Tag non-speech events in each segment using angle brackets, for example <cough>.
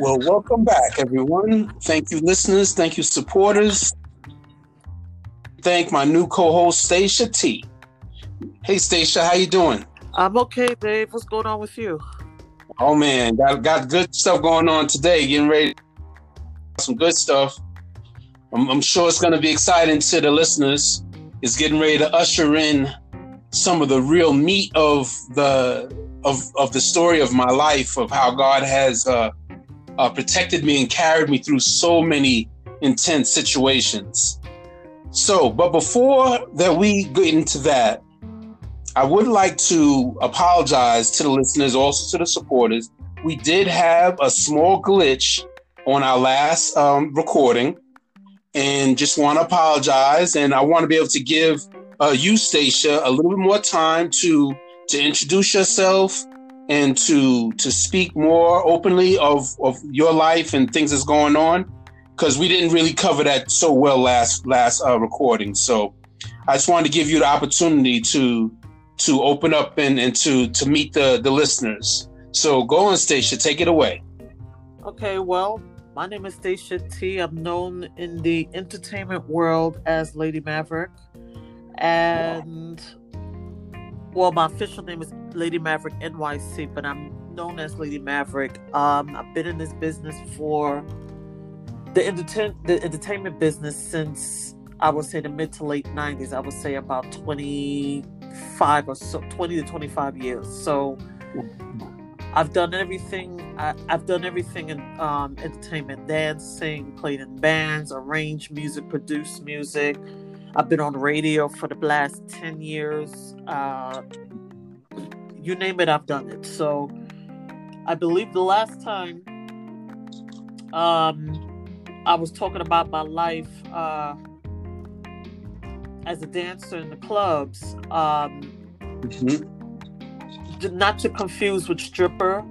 Well, welcome back, everyone. Thank you, listeners. Thank you, supporters. Thank my new co-host, Stacia T. Hey, Stacia, how you doing? I'm okay, Dave. What's going on with you? Oh man, got got good stuff going on today. Getting ready, some good stuff. I'm, I'm sure it's going to be exciting to the listeners. It's getting ready to usher in some of the real meat of the of of the story of my life of how God has uh, uh, protected me and carried me through so many intense situations. So, but before that we get into that, I would like to apologize to the listeners, also to the supporters. We did have a small glitch on our last um, recording, and just want to apologize. And I want to be able to give uh, you, Stacia, a little bit more time to to introduce yourself and to to speak more openly of of your life and things that's going on because we didn't really cover that so well last last uh, recording. So I just wanted to give you the opportunity to to open up and, and to to meet the the listeners. So go on, Stacia, take it away. Okay, well, my name is Stacia T. I'm known in the entertainment world as Lady Maverick, and well, my official name is Lady Maverick NYC, but I'm known as Lady Maverick. Um, I've been in this business for the, entertain- the entertainment business since I would say the mid to late 90s. I would say about 25 or so, 20 to 25 years. So I've done everything. I, have done everything in um, entertainment, dancing, played in bands, arranged music, produced music. I've been on radio for the last 10 years. Uh, you name it, I've done it. So I believe the last time um, I was talking about my life uh, as a dancer in the clubs. Um, mm-hmm. Not to confuse with stripper.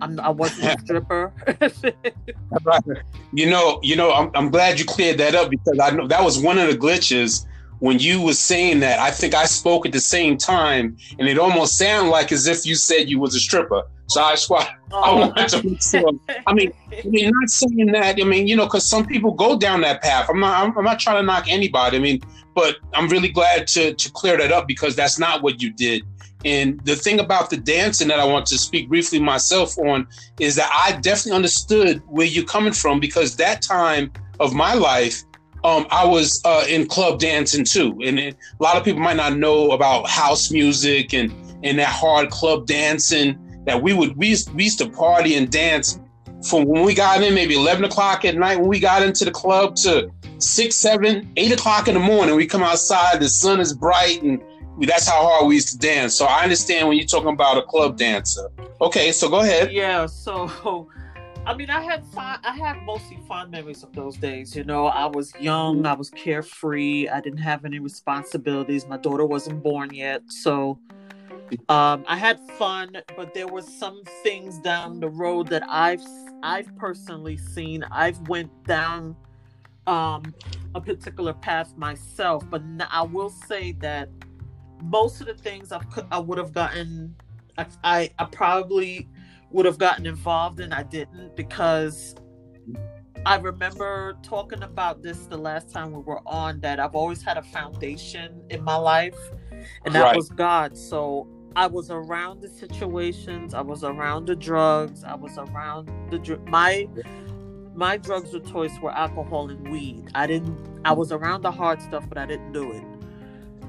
I'm, I wasn't <laughs> a stripper. you know, you know, I'm, I'm glad you cleared that up because I know that was one of the glitches when you was saying that. I think I spoke at the same time, and it almost sounded like as if you said you was a stripper. So I just want, oh. I wanted to sure. I mean, I mean, not saying that. I mean, you know, because some people go down that path. I'm not. I'm, I'm, not trying to knock anybody. I mean, but I'm really glad to to clear that up because that's not what you did. And the thing about the dancing that I want to speak briefly myself on is that I definitely understood where you're coming from because that time of my life, um, I was uh, in club dancing too. And a lot of people might not know about house music and and that hard club dancing that we would we used, we used to party and dance from when we got in maybe 11 o'clock at night when we got into the club to six seven eight o'clock in the morning we come outside the sun is bright and that's how hard we used to dance so i understand when you're talking about a club dancer okay so go ahead yeah so <laughs> I mean, I had fun. I have mostly fond memories of those days. You know, I was young, I was carefree, I didn't have any responsibilities. My daughter wasn't born yet, so um, I had fun, but there were some things down the road that I've I've personally seen. I've went down um, a particular path myself, but I will say that most of the things I've, I would have gotten, I, I, I probably would have gotten involved in. I didn't because I remember talking about this the last time we were on. That I've always had a foundation in my life, and that right. was God. So I was around the situations. I was around the drugs. I was around the dr- my my drugs of choice were alcohol and weed. I didn't. I was around the hard stuff, but I didn't do it.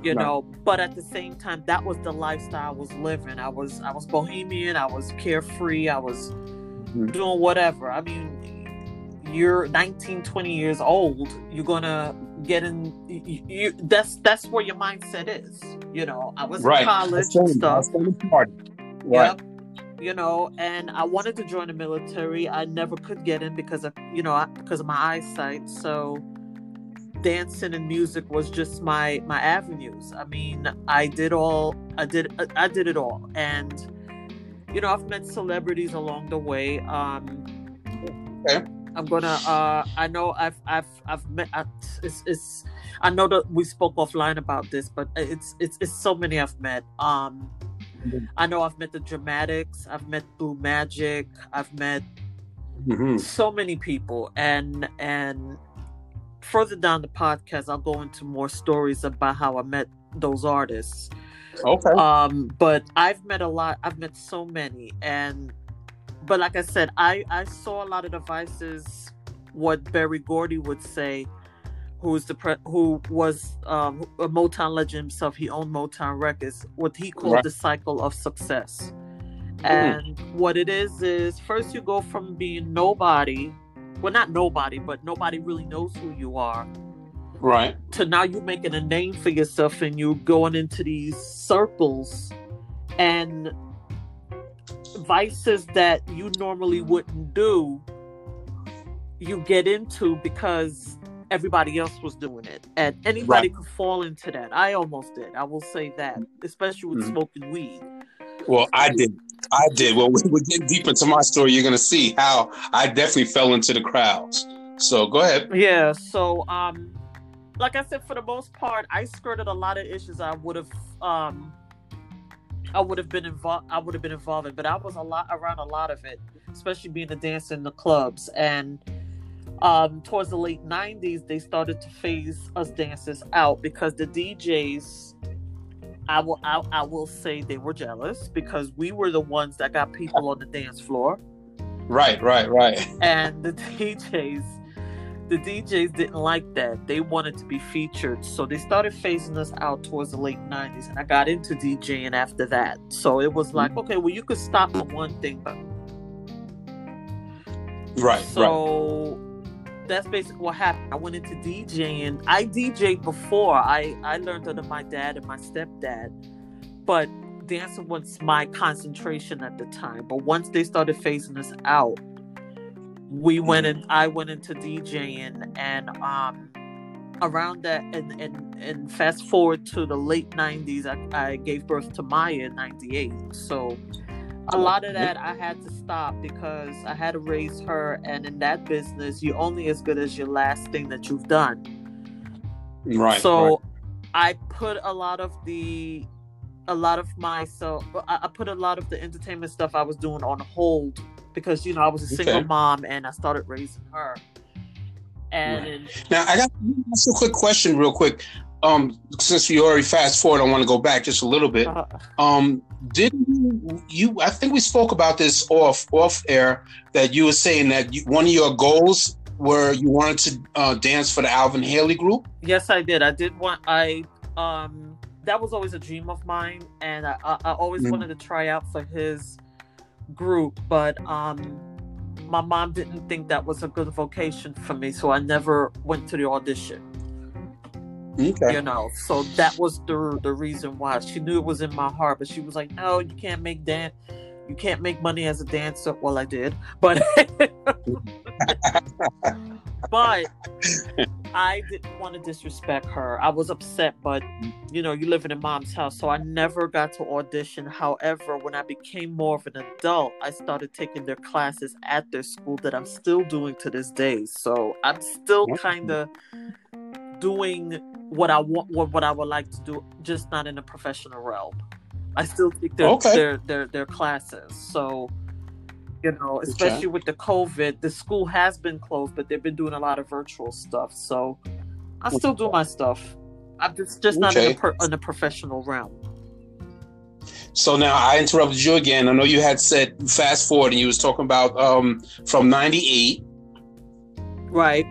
You no. know. But at the same time, that was the lifestyle I was living. I was I was bohemian. I was carefree. I was mm-hmm. doing whatever. I mean, you're 19, 20 years old. You're gonna get in. You, you, that's that's where your mindset is you know, I was right. in college and stuff. Right. Yep. You know, and I wanted to join the military. I never could get in because of you know because of my eyesight. So dancing and music was just my my avenues. I mean, I did all I did I did it all, and you know, I've met celebrities along the way. Um, okay. I'm gonna. Uh, I know I've I've I've met. Uh, it's, it's I know that we spoke offline about this, but it's it's it's so many I've met. Um, mm-hmm. I know I've met the Dramatics. I've met Blue Magic. I've met Mhm. so many people and and further down the podcast i'll go into more stories about how i met those artists Okay. um but i've met a lot i've met so many and but like i said i i saw a lot of devices what Berry Gordy would say who's the pre- who was um a motown legend himself he owned motown records what he called Right. the cycle of success and what it is is first you go from being nobody well not nobody but nobody really knows who you are. Right. to now you're making a name for yourself and you're going into these circles and vices that you normally wouldn't do you get into because everybody else was doing it. And anybody could fall into that. I almost did. I will say that especially with Mhm. smoking weed. Well, I did. I did. Well, we- we're getting deep into my story. You're gonna see how I definitely fell into the crowds. So go ahead. Yeah, so um like I said for the most part I skirted a lot of issues I would have um I would have been involved I would have been involved in, but I was a lot around a lot of it, especially being a dancer in the clubs and um towards the late 90s they started to phase us dancers out because the DJs I will I, I will say they were jealous because we were the ones that got people on the dance floor Right. Right. Right. and the <laughs> DJs the DJs didn't like that. They wanted to be featured. So they started phasing us out towards the late 90s and I got into DJing after that. So it was like, mm-hmm. okay, well you could stop for one thing, but Right. right. so that's basically what happened. I went into DJing. I DJed before. I I learned under my dad and my stepdad, but dancing was my concentration at the time. But once they started phasing us out, we went and I went into DJing and um around that and and and fast forward to the late 90s I, I gave birth to Maya in 98 so a lot of that I had to stop because I had to raise her and in that business you're only as good as your last thing that you've done Right. so right. I put a lot of the a lot of myself I, I put a lot of the entertainment stuff I was doing on hold because you know I was a single Okay. mom and I started raising her. And Now I got just a quick question, real quick. Um, since you already fast forward, I want to go back just a little bit. uh, Um, didn't you, you? I think we spoke about this off off air. That you were saying that you, one of your goals were you wanted to uh, dance for the Alvin Ailey group. yes, I did. I did want I um that was always a dream of mine, and I I, I always Mhm. wanted to try out for his group, but um my mom didn't think that was a good vocation for me, so I never went to the audition. Okay. you know so that was the the reason why. She knew it was in my heart but she was like no you can't make dan you can't make money as a dancer. Well i did but <laughs> but i didn't want to disrespect her. I was upset but you know you live in a mom's house so i never got to audition. However when i became more of an adult i started taking their classes at their school that i'm still doing to this day. So i'm still kind of doing what I want, what, what I would like to do, just not in a professional realm. I still take their Okay. their, their their classes. So, you know, especially with the COVID, the school has been closed, but they've been doing a lot of virtual stuff. So, I still do my stuff. I'm just just not in Okay. a per, in professional realm. So now I interrupted you again. I know you had said fast forward, and you was talking about um from '98. Right.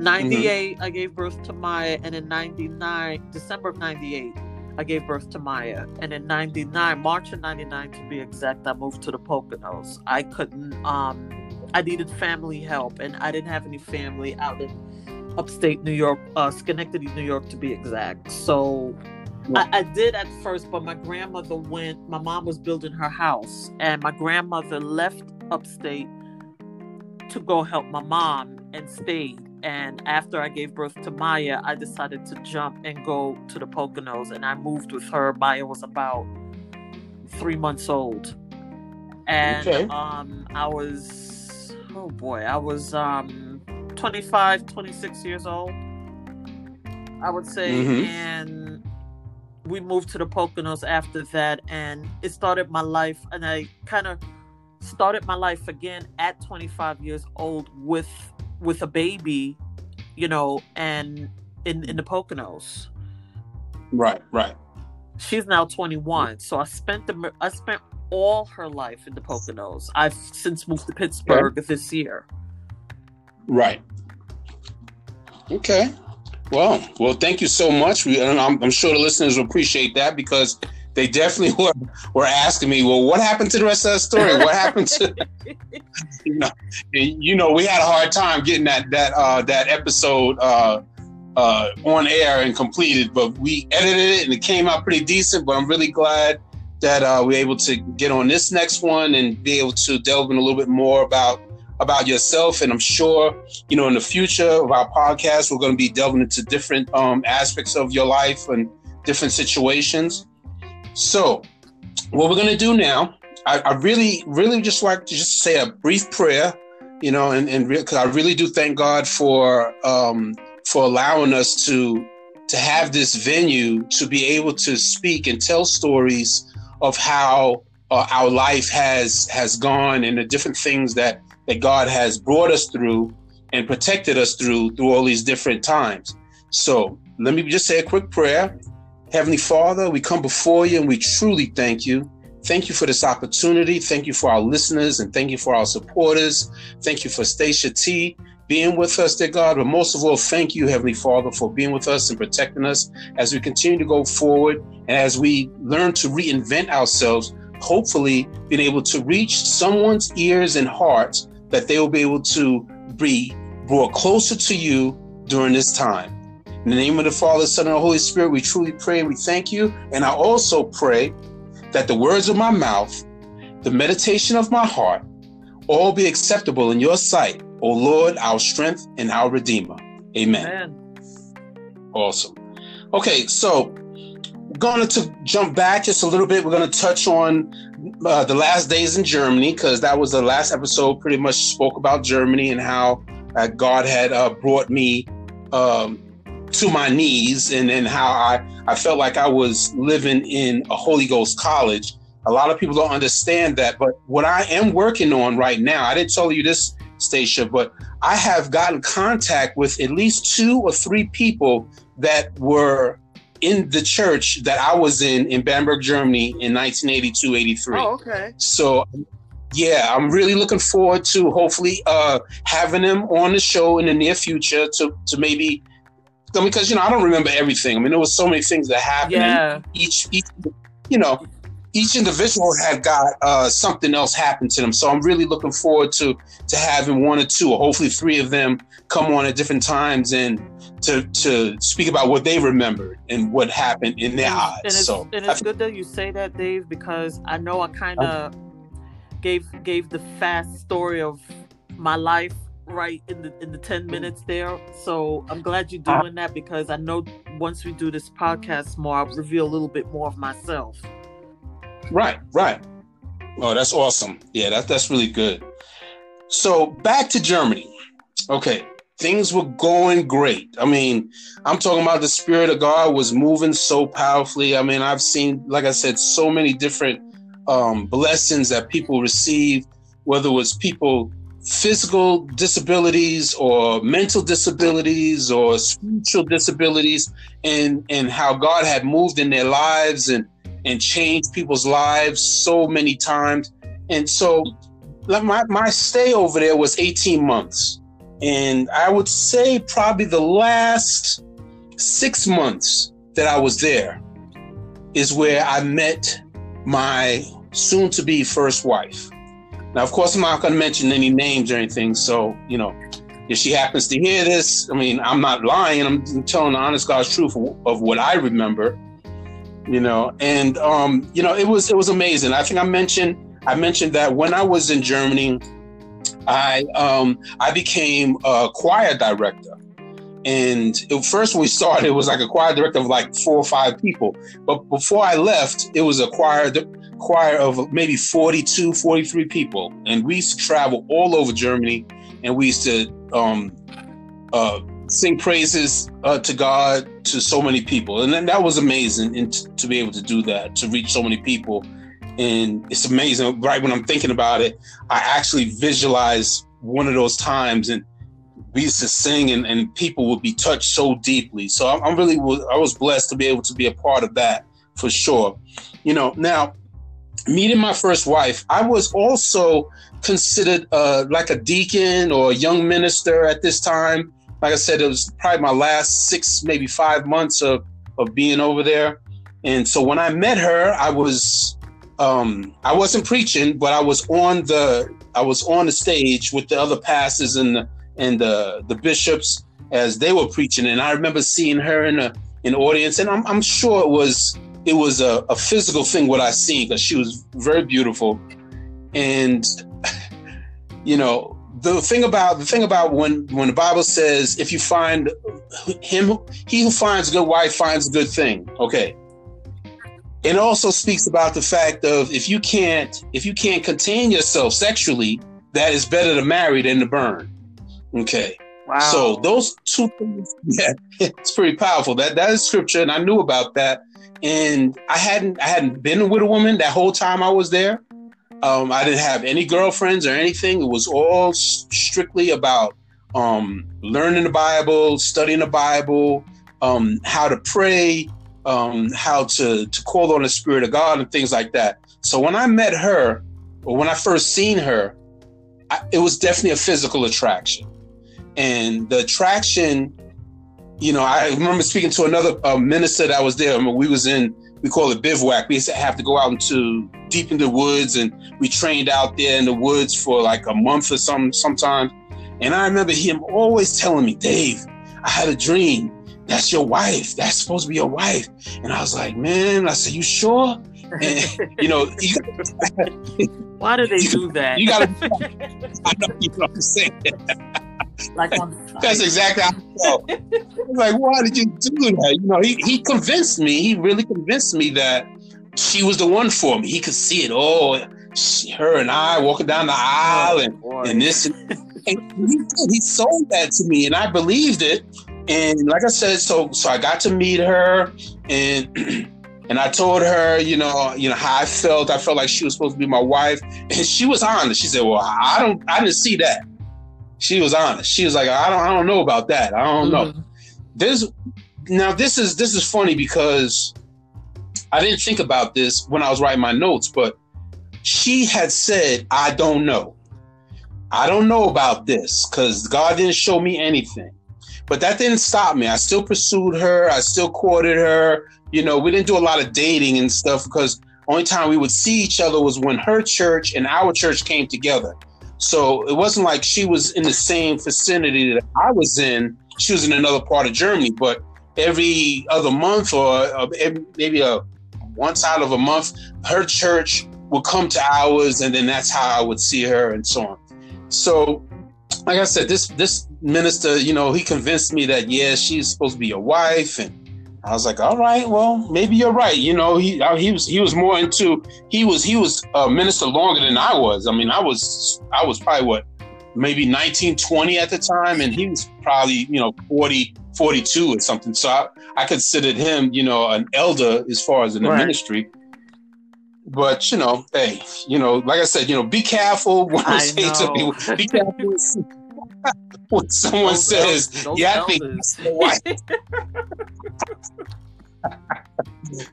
98, Mm-hmm. I gave birth to Maya, and in 99, December of 98, I gave birth to Maya. And in 99, March of 99 to be exact, I moved to the Poconos. I couldn't, um, I needed family help, and I didn't have any family out in upstate New York, uh, Schenectady, New York to be exact. So I, I did at first, but my grandmother went, my mom was building her house, and my grandmother left upstate to go help my mom and stayed. And after I gave birth to Maya, I decided to jump and go to the Poconos, and I moved with her. Maya was about three months old, and Okay. um, I was oh boy, I was um 25, 26 years old. I would say, Mhm. and we moved to the Poconos after that, and it started my life. And I kind of started my life again at 25 years old with with a baby, you know, and in in the Poconos. Right, right. She's now 21, so I spent the I spent all her life in the Poconos. I've since moved to Pittsburgh okay. this year. Right. Okay. Well, well, thank you so much. We, I'm, I'm sure the listeners will appreciate that because they definitely were, were asking me, well, what happened to the rest of the story? What happened to, <laughs> you know, you know, we had a hard time getting that, that, uh, that episode, uh, uh, on air and completed, but we edited it and it came out pretty decent, but I'm really glad that, uh, we're able to get on this next one and be able to delve in a little bit more about, about yourself. And I'm sure, you know, in the future of our podcast, we're going to be delving into different um, aspects of your life and different situations. So, what we're going to do now, I, I, really, really just like to just say a brief prayer, you know, and and because I really do thank God for um, for allowing us to to have this venue to be able to speak and tell stories of how uh, our life has has gone and the different things that that God has brought us through and protected us through through all these different times. So let me just say a quick prayer Heavenly Father, we come before you and we truly thank you. Thank you for this opportunity. Thank you for our listeners and thank you for our supporters. Thank you for Stacia T being with us, dear God. But most of all, thank you, Heavenly Father, for being with us and protecting us as we continue to go forward and as we learn to reinvent ourselves, hopefully being able to reach someone's ears and hearts that they will be able to be brought closer to you during this time. In the name of the Father, Son, and the Holy Spirit, we truly pray and we thank you. And I also pray that the words of my mouth, the meditation of my heart, all be acceptable in your sight, O Lord, our strength and our Redeemer. Amen. Amen. Awesome. Okay, so going to jump back just a little bit. We're going to touch on uh, the last days in Germany because that was the last episode. Pretty much spoke about Germany and how uh, God had uh, brought me um, to my knees and, and how I, I felt like I was living in a Holy Ghost college. A lot of people don't understand that. But what I am working on right now, I didn't tell you this, Stacia, but I have gotten contact with at least two or three people that were in the church that I was in in Bamberg, Germany in 1982 83. Oh, okay. So, yeah, I'm really looking forward to hopefully uh, having them on the show in the near future to, to maybe because you know I don't remember everything. I mean, there was so many things that happened. Yeah. Each, each, you know, each individual had got uh, something else happen to them. So I'm really looking forward to to having one or two, or hopefully three of them come on at different times and to to speak about what they remembered and what happened in their eyes. And it's, so and it's good that you say that, Dave, because I know I kind of gave gave the fast story of my life right in the in the 10 minutes there. So i'm glad you're doing that because i know once we do this podcast more i'll reveal a little bit more of myself. Right right. Oh that's awesome. Yeah that, that's really good. So back to germany. Okay things were going great. I mean i'm talking about the spirit of god was moving so powerfully. I mean i've seen like i said so many different um, blessings that people receive whether it was people physical disabilities or mental disabilities or spiritual disabilities and and how God had moved in their lives and and changed people's lives so many times. And so my, my stay over there was 18 months. And I would say probably the last six months that I was there is where I met my soon to be first wife now, of course, I'm not going to mention any names or anything. So, you know, if she happens to hear this, I mean, I'm not lying. I'm, telling the honest God's truth of, what I remember. You know, and um, you know, it was it was amazing. I think I mentioned I mentioned that when I was in Germany, I um, I became a choir director. And it, first, we started, it was like a choir director of like four or five people. But before I left, it was a choir choir of maybe 42, 43 people. And we used to travel all over Germany and we used to um, uh, sing praises uh, to God to so many people. And that was amazing and t- to be able to do that, to reach so many people and it's amazing. Right when I'm thinking about it, I actually visualize one of those times, and we used to sing, and, and people would be touched so deeply. So I'm, I'm really I was blessed to be able to be a part of that for sure. You know, now meeting my first wife, I was also considered uh, like a deacon or a young minister at this time. Like I said, it was probably my last six, maybe five months of, of being over there. And so when I met her, I was um, I wasn't preaching, but I was on the I was on the stage with the other pastors and the and the the bishops as they were preaching, and I remember seeing her in a in audience, and I'm, I'm sure it was it was a, a physical thing what I seen because she was very beautiful, and <laughs> you know the thing about the thing about when when the Bible says if you find him he who finds a good wife finds a good thing. Okay, it also speaks about the fact of if you can't if you can't contain yourself sexually, that is better to marry than to burn. Okay. Wow. So those two things, <laughs> yeah, it's pretty powerful. That that is scripture, and I knew about that. And I hadn't I hadn't been with a woman that whole time I was there. Um, I didn't have any girlfriends or anything. It was all strictly about um, learning the Bible, studying the Bible, um, how to pray, um, how to to call on the Spirit of God and things like that. So when I met her, or when I first seen her, I, it was definitely a physical attraction, and the attraction, you know, I remember speaking to another uh, minister that was there. I mean, we was in we call it bivouac. We used to have to go out into deep in the woods, and we trained out there in the woods for like a month or some sometimes. And I remember him always telling me, Dave, I had a dream that's your wife. That's supposed to be your wife. And I was like, man, I said, you sure? And, you know, <laughs> you why do they do that? You gotta, <laughs> I know you know what I'm saying. <laughs> like <laughs> that's exactly how I felt. <laughs> I was like, why did you do that? You know, he, he convinced me, he really convinced me that she was the one for me. He could see it. all. she, her and I walking down the aisle oh, and, oh, and this. And, <laughs> and he, he sold that to me, and I believed it. And like I said, so so I got to meet her and <clears throat> and I told her, you know, you know how I felt. I felt like she was supposed to be my wife, and she was honest. She said, "Well, I don't, I didn't see that." She was honest. She was like, "I don't, I don't know about that. I don't mm-hmm. know." This now this is this is funny because I didn't think about this when I was writing my notes, but she had said, "I don't know. I don't know about this because God didn't show me anything." But that didn't stop me. I still pursued her. I still courted her. You know, we didn't do a lot of dating and stuff because only time we would see each other was when her church and our church came together. So it wasn't like she was in the same vicinity that I was in. She was in another part of Germany, but every other month or uh, maybe a once out of a month, her church would come to ours, and then that's how I would see her and so on. So like I said, this this minister, you know, he convinced me that yeah, she's supposed to be your wife, and I was like, all right, well, maybe you're right. You know, he uh, he was he was more into he was he was a minister longer than I was. I mean, I was I was probably what maybe 19, 20 at the time, and he was probably you know 40, 42 or something. So I, I considered him, you know, an elder as far as in the right. ministry but you know, hey, you know, like I said, you know, be careful <laughs> when I, say know. to people, be careful <laughs> when someone those says, those "Yeah, I think <laughs>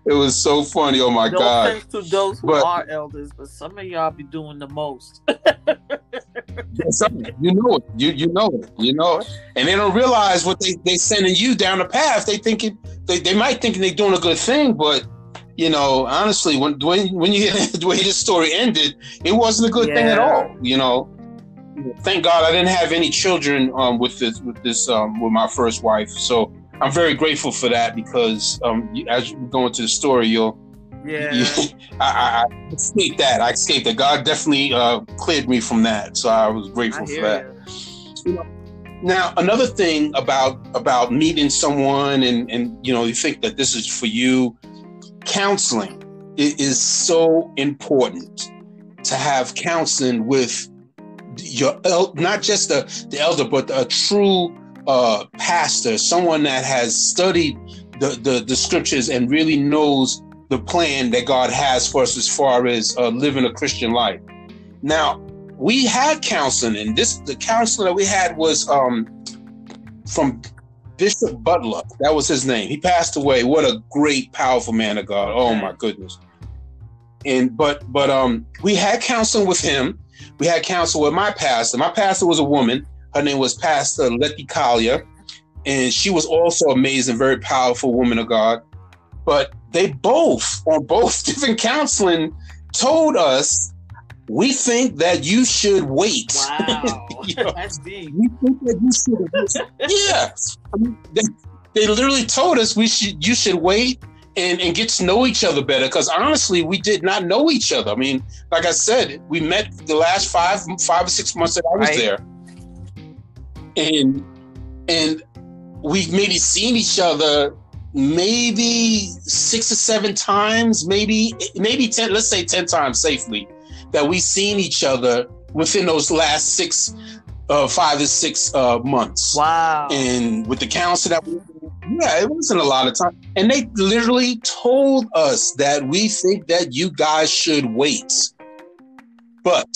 it was so funny. Oh my no god! Thanks to those who but, are elders, but some of y'all be doing the most. <laughs> you know it. You you know it. You know it. And they don't realize what they they sending you down the path. They thinking they, they might thinking they're doing a good thing, but you know, honestly, when when when you the way this story ended, it wasn't a good yeah. thing at all. You know, thank God I didn't have any children um, with this with this um, with my first wife. So I'm very grateful for that because um, as you go into the story, you'll yeah, <laughs> you, I, I, escaped that. I escaped that. God definitely uh, cleared me from that. So I was grateful I for that. You. Now, another thing about about meeting someone and and you know you think that this is for you counseling it is so important to have counseling with your not just the, the elder but a true uh, pastor someone that has studied the, the, the scriptures and really knows the plan that God has for us as far as uh, living a Christian life. Now, we had counseling, and this the counseling that we had was um, from Bishop Butler. That was his name. He passed away. What a great, powerful man of God. Oh my goodness. And but but um, we had counseling with him. We had counsel with my pastor. My pastor was a woman. Her name was Pastor Letty Collier, and she was also amazing, very powerful woman of God. But they both, on both <laughs> different counseling, told us we think that you should wait. Wow, <laughs> you <laughs> know, that's deep. We think that you should. yeah, I mean, they, they literally told us we should. You should wait and, and get to know each other better. Because honestly, we did not know each other. I mean, like I said, we met the last five five or six months that I was right. there, and and we've maybe seen each other maybe six or seven times, maybe maybe ten. Let's say ten times safely that we've seen each other within those last six, uh, five to six uh, months. Wow! And with the counsel that we, yeah, it wasn't a lot of time. And they literally told us that we think that you guys should wait. But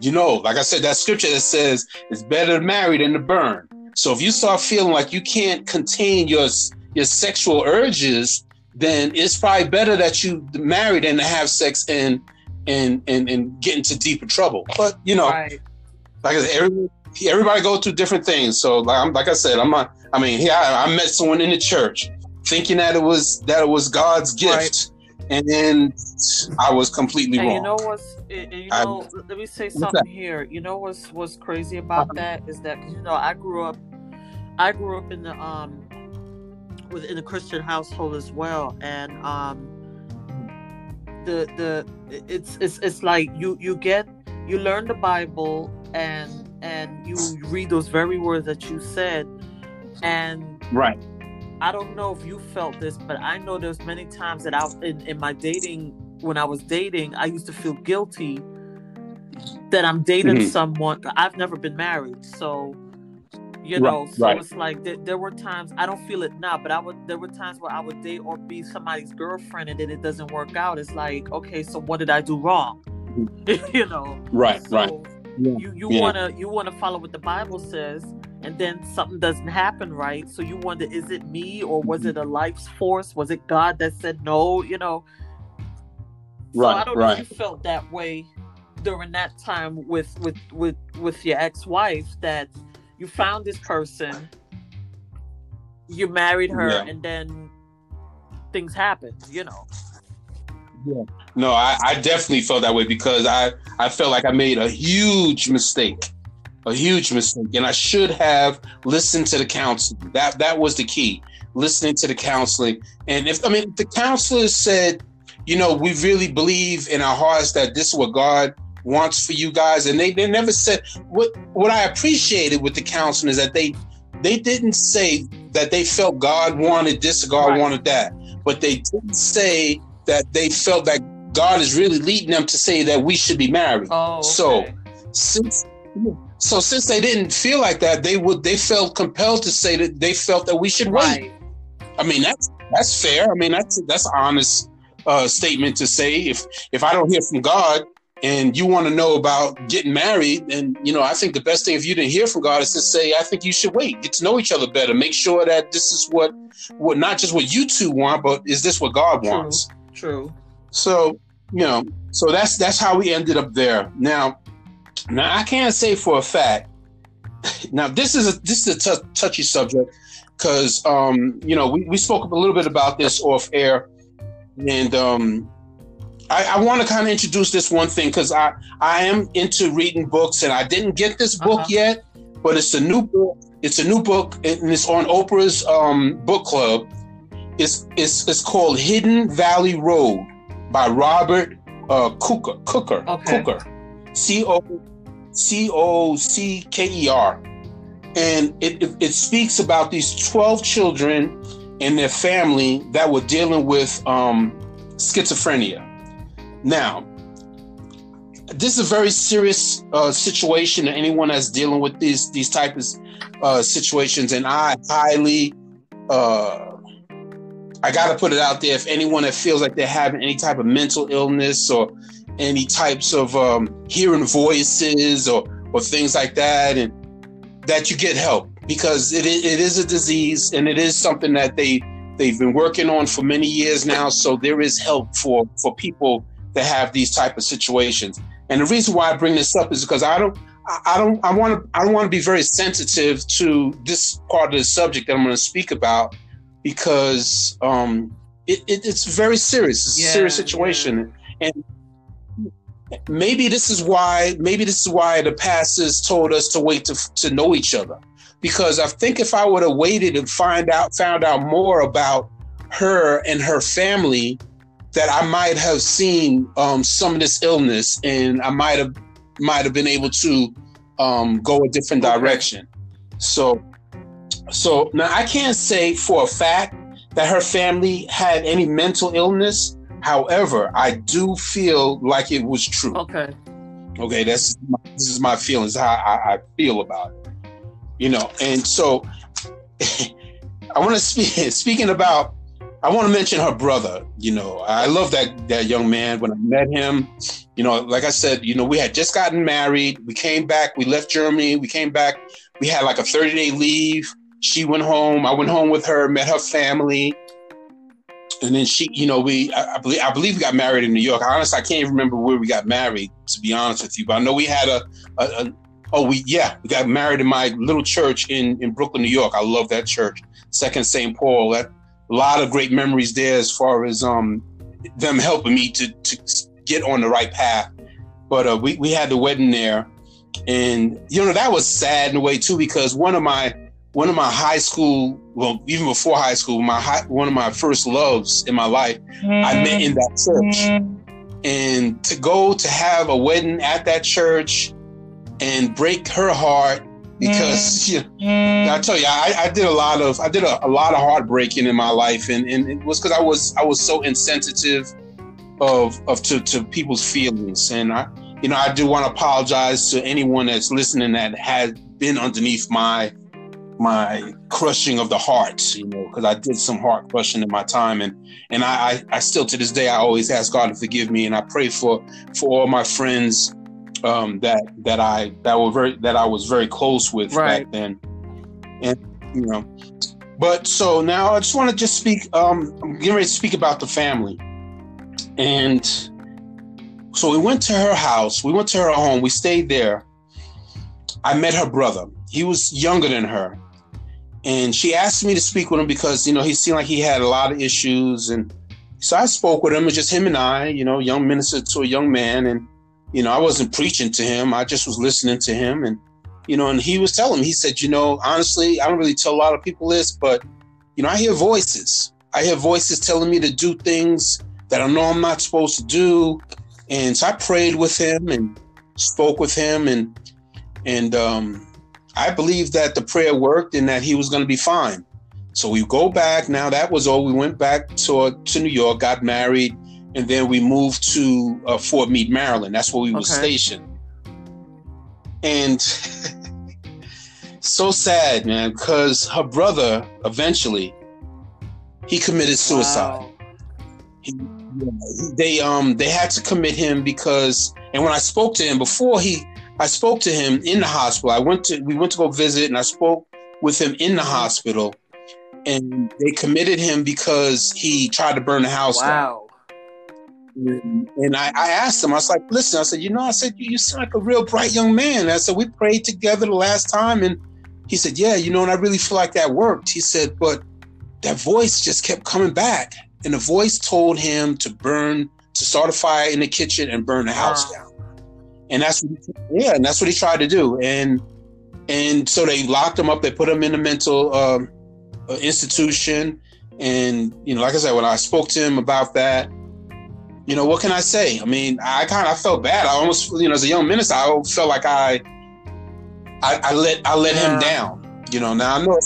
you know, like I said, that scripture that says it's better to marry than to burn. So if you start feeling like you can't contain your your sexual urges, then it's probably better that you marry than to have sex and and and and get into deeper trouble. But you know, right. like I said, everybody, everybody go through different things. So like, like I said, I'm not. I mean, yeah, I, I, met someone in the church thinking that it was that it was God's gift. Right. And then I was completely and wrong. You know what's? You know, I, let me say something here. You know what's what's crazy about uh-huh. that is that you know I grew up, I grew up in the um, within a Christian household as well, and um, the the it's it's it's like you you get you learn the Bible and and you read those very words that you said and right I don't know if you felt this but I know there's many times that I in, in my dating when I was dating I used to feel guilty that I'm dating mm-hmm. someone I've never been married so you know right, so right. it's like th- there were times i don't feel it now but i would there were times where i would date or be somebody's girlfriend and then it doesn't work out it's like okay so what did i do wrong mm-hmm. <laughs> you know right so right yeah. you you yeah. want to you want to follow what the bible says and then something doesn't happen right so you wonder is it me or was mm-hmm. it a life's force was it god that said no you know so right i don't right. know if you felt that way during that time with with with with your ex-wife that you found this person, you married her, yeah. and then things happened, you know. Yeah. No, I, I definitely felt that way because I, I felt like I made a huge mistake. A huge mistake. And I should have listened to the counseling. That that was the key. Listening to the counseling. And if I mean the counselor said, you know, we really believe in our hearts that this is what God wants for you guys. And they, they never said what what I appreciated with the counseling is that they they didn't say that they felt God wanted this God right. wanted that, but they didn't say that they felt that God is really leading them to say that we should be married. Oh, okay. So since so since they didn't feel like that, they would they felt compelled to say that they felt that we should right. wait. I mean that's that's fair. I mean that's that's honest uh, statement to say. If if I don't hear from God, and you want to know about getting married, and you know, I think the best thing if you didn't hear from God is to say, I think you should wait, get to know each other better, make sure that this is what, what not just what you two want, but is this what God True. wants? True. So you know, so that's that's how we ended up there. Now, now I can't say for a fact. <laughs> Now this is a this is a t- touchy subject because um, you know we, we spoke a little bit about this off air, and um, I, I want to kind of introduce this one thing because I I am into reading books and I didn't get this book uh-huh. yet, but it's a new book. It's a new book and it's on Oprah's um, book club. It's it's it's called Hidden Valley Road by Robert uh, Cooker Cooker okay. Cooker C O C O C K E R, and it, it it speaks about these twelve children and their family that were dealing with um, schizophrenia now, this is a very serious uh, situation. Anyone that's dealing with these these types of uh, situations, and I highly, uh, I got to put it out there. If anyone that feels like they're having any type of mental illness or any types of um, hearing voices or or things like that, and that you get help because it it is a disease and it is something that they they've been working on for many years now. So there is help for for people that have these type of situations. And the reason why I bring this up is because I don't I don't I want to I don't want to be very sensitive to this part of the subject that I'm going to speak about because um, it, it, it's very serious. It's yeah, a serious situation, yeah. and maybe this is why maybe this is why the pastors told us to wait to to know each other because I think if I would have waited and find out found out more about her and her family that I might have seen um, some of this illness and I might have might have been able to um, go a different direction. So so now I can't say for a fact that her family had any mental illness. However, I do feel like it was true. Okay. Okay, that's this is my feelings, how I, I feel about it. You know, and so <laughs> I want to speak. <laughs> Speaking about, I want to mention her brother. You know, I love that that young man. When I met him, you know, like I said, you know, we had just gotten married. We came back. We left Germany. We came back. We had like a thirty day leave she went home. I went home with her, met her family, and then she, you know, we I, I, believe I believe we got married in New York. Honestly, I can't even remember where we got married. To be honest with you, but I know we had a, a, a oh we yeah we got married in my little church in in Brooklyn, New York. I love that church, Second St. Paul. That a lot of great memories there as far as um them helping me to to get on the right path. But uh, we we had the wedding there, and you know that was sad in a way too because one of my one of my high school, well, even before high school, my high, one of my first loves in my life, mm. I met in that church. Mm. And to go to have a wedding at that church and break her heart because mm. <laughs> you know, I tell you, I, I, did a lot of I did a, a, lot of heartbreaking in my life, and, and it was because I was I was so insensitive of of to, to people's feelings, and I you know I do want to apologize to anyone that's listening that has been underneath my my crushing of the heart, you know, because I did some heart crushing in my time, and and I, I, I still to this day I always ask God to forgive me, and I pray for for all my friends um, that that I that were very that I was very close with right. back then, and you know, but so now I just want to just speak. Um, I'm getting ready to speak about the family, and so we went to her house. We went to her home. We stayed there. I met her brother. He was younger than her. And she asked me to speak with him because you know he seemed like he had a lot of issues. And so i spoke with him. It just him and i you know young minister to a young man. And you know i wasn't preaching to him. I just was listening to him. And you know and he was telling me he said you know honestly i don't really tell a lot of people this but you know i hear voices. I hear voices telling me to do things that i know i'm not supposed to do. And so i prayed with him and spoke with him. And and um I believe that the prayer worked and that he was going to be fine. So we go back. Now that was all. We went back to to New York, got married, and then we moved to uh, Fort Meade, Maryland. That's where we okay. were stationed. And <laughs> so sad, man, because her brother eventually he committed suicide. Wow. He, they um they had to commit him because, and when I spoke to him before he I spoke to him in the hospital. I went to we went to go visit, and I spoke with him in the mm-hmm. hospital, and they committed him because he tried to burn the house wow. down. And, I, I, asked him, I was like, listen, I said, you know, I said, you, you sound like a real bright young man. I said, we prayed together the last time. And he said, yeah, you know, and I really feel like that worked. He said, but that voice just kept coming back. And the voice told him to burn, to start a fire in the kitchen and burn the house wow. down and that's what he, yeah, and that's what he tried to do. And and so they locked him up. They put him in a mental um, uh, institution. And you know, like I said, when I spoke to him about that, you know, what can I say? I mean, I kind of felt bad. I almost, you know, as a young minister, I felt like I, I, I let I let yeah. him down. You know, now I know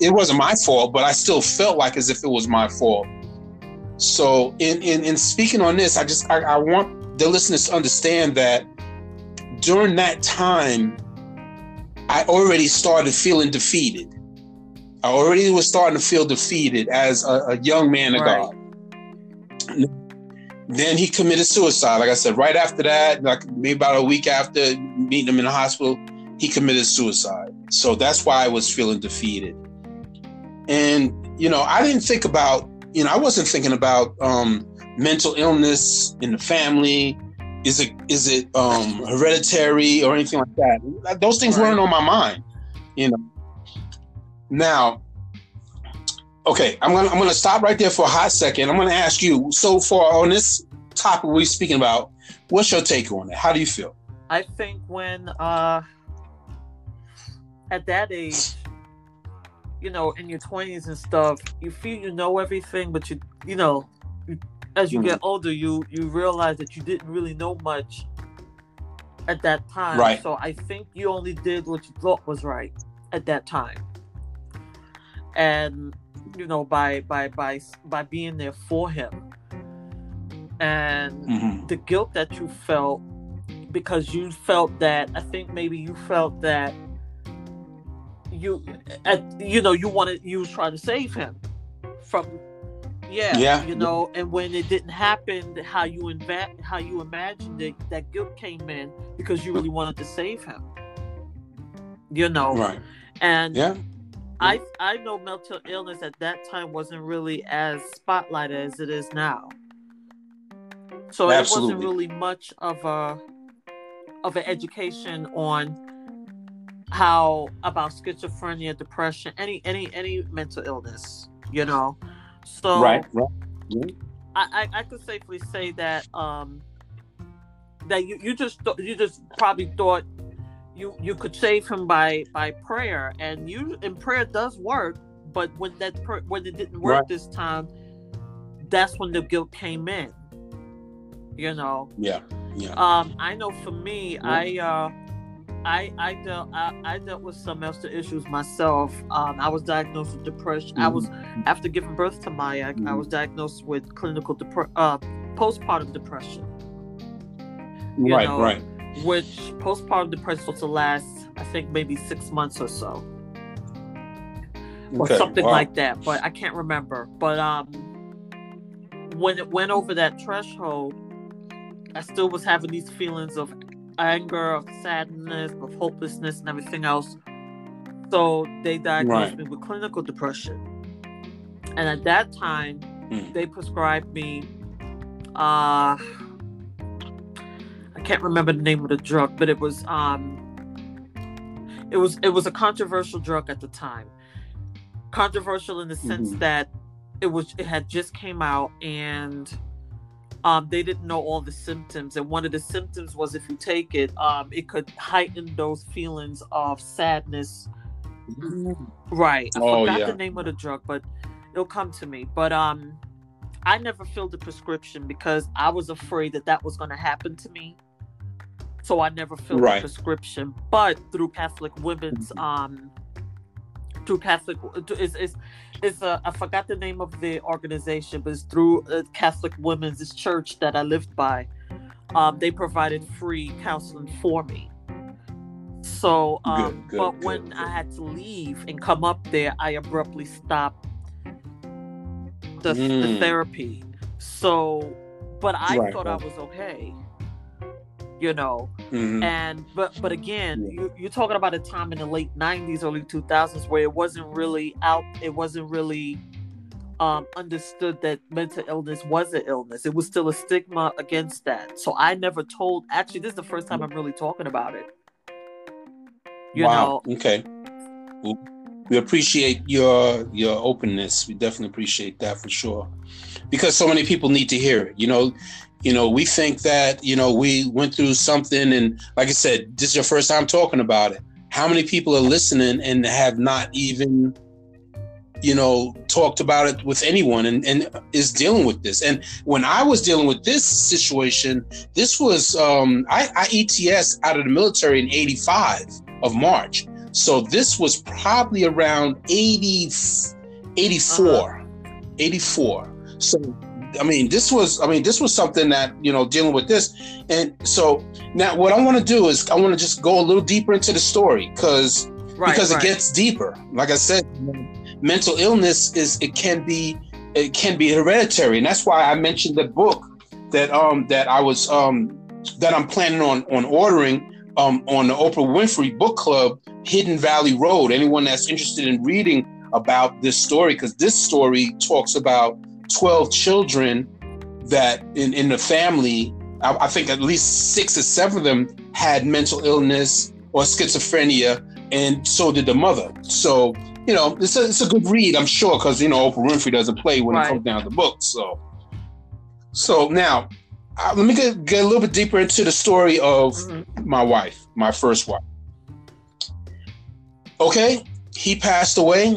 it wasn't my fault, but I still felt like as if it was my fault. So, in in, in speaking on this, I just I, I want the listeners to understand that during that time, I already started feeling defeated. I already was starting to feel defeated as a, a young man of Right. God. Then he committed suicide. Like I said, right after that, like maybe about a week after meeting him in the hospital, he committed suicide. So that's why I was feeling defeated. And you know, I didn't think about, you know, I wasn't thinking about um, mental illness in the family. Is it is it um, hereditary or anything like that? Those things weren't on my mind. You know. Now, okay, I'm gonna I'm gonna stop right there for a hot second. I'm gonna ask you. So far on this topic we're speaking about, what's your take on it? How do you feel? I think when uh at that age, you know, in your twenties and stuff, you feel you know everything, but you you know, you, as you get older, you you realize that you didn't really know much at that time. Right. So I think you only did what you thought was right at that time, and you know, by by by by being there for him, and Mhm. the guilt that you felt because you felt that I think maybe you felt that you at you know you wanted you was trying to save him from yeah, Yeah. you know and when it didn't happen how you inva- how you imagined it that guilt came in because you really wanted to save him you know Right. and Yeah. I I know mental illness at that time wasn't really as spotlighted as it is now. So it wasn't really much of a of an education on how about schizophrenia, depression, any any any mental illness, you know. So Right. Right. I, I I could safely say that um that you you just th- you just probably thought you you could save him by by prayer and you and prayer does work but when that pr- when it didn't work Right. this time that's when the guilt came in you know Yeah. Yeah. um i know for me i uh I, I dealt I, I dealt with some mental issues myself. Um, I was diagnosed with depression. I was after giving birth to Maya. I Mhm. was diagnosed with clinical depre- uh, postpartum depression, you right. know, right. which postpartum depression was to last, I think, maybe six months or so, or Okay, something wow. like that. But I can't remember. But um, when it went over that threshold, I still was having these feelings of anger, of sadness, of hopelessness, and everything else. So they diagnosed Right. me with clinical depression, and at that time, Mm. they prescribed me. Uh, I can't remember the name of the drug, but it was um, it was it was a controversial drug at the time. Controversial in the sense Mhm. that it was it had just came out and um, they didn't know all the symptoms and one of the symptoms was if you take it um, it could heighten those feelings of sadness. Right i Oh, forgot yeah. the name of the drug but it'll come to me. But um i never filled the prescription because i was afraid that that was going to happen to me. So i never filled Right. the prescription. But through catholic women's um through catholic it's, it's it's a I forgot the name of the organization, but it's through uh, Catholic Women's Church that I lived by. Um, they provided free counseling for me. So, um, Good, good, but good, when. I had to leave and come up there, I abruptly stopped the, the Mm. therapy. So, but I Right, thought. I was okay. You know, Mhm. and but but again you, you're talking about a time in the late 90s early 2000s where it wasn't really out it wasn't really um understood that mental illness was an illness it was still a stigma against that so i never told actually this is the first time i'm really talking about it you wow. know Okay. We appreciate your your openness. We definitely appreciate that for sure, because so many people need to hear it. You know, you know, we think that you know we went through something, and like I said, this is your first time talking about it. How many people are listening and have not even, you know, talked about it with anyone, and and is dealing with this? And when I was dealing with this situation, this was um, I, I ETS out of the military in '85 of March. So this was probably around 80, 84, 84. So, I mean, this was, I mean, this was something that, you know, dealing with this. And so now what I want to do is I want to just go a little deeper into the story because, right because right. it gets deeper. Like I said, mental illness is it can be it can be hereditary, and that's why I mentioned the book that um that I was um that I'm planning on on ordering um on the Oprah Winfrey Book Club, Hidden Valley Road. Anyone that's interested in reading about this story, because this story talks about 12 children that in, in the family, I, I think at least six or seven of them had mental illness or schizophrenia, and so did the mother. So you know, it's a it's a good read, I'm sure, because you know Oprah Winfrey doesn't play when right. it comes down to books. So, so now uh, let me get, get a little bit deeper into the story of mm-hmm. my wife, my first wife. Okay, he passed away.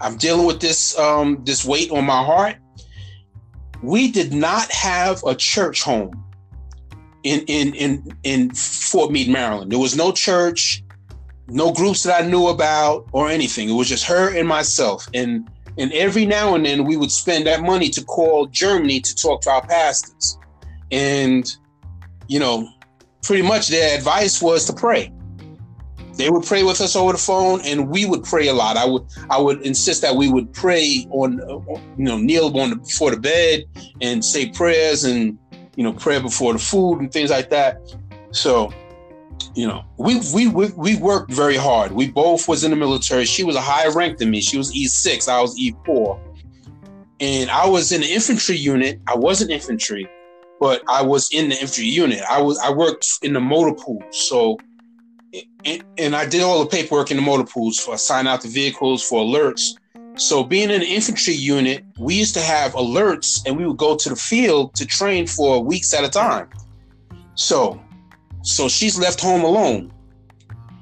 I'm dealing with this um, this weight on my heart. We did not have a church home in in in in Fort Meade, Maryland. There was no church no groups that I knew about or anything. It was just her and myself. And and every now and then we would spend that money to call Germany to talk to our pastors. And you know, pretty much their advice was to pray. They would pray with us over the phone, and we would pray a lot. I would I would insist that we would pray on, you know, kneel on the, before the bed and say prayers and you know prayer before the food and things like that. So you know, we, we we we worked very hard. We both was in the military. She was a higher rank than me. She was E six. I was E four, and I was in the infantry unit. I wasn't infantry, but I was in the infantry unit. I was I worked in the motor pool. So, and, I did all the paperwork in the motor pools for sign out the vehicles for alerts. So being in the infantry unit, we used to have alerts, and we would go to the field to train for weeks at a time. So so she's left home alone.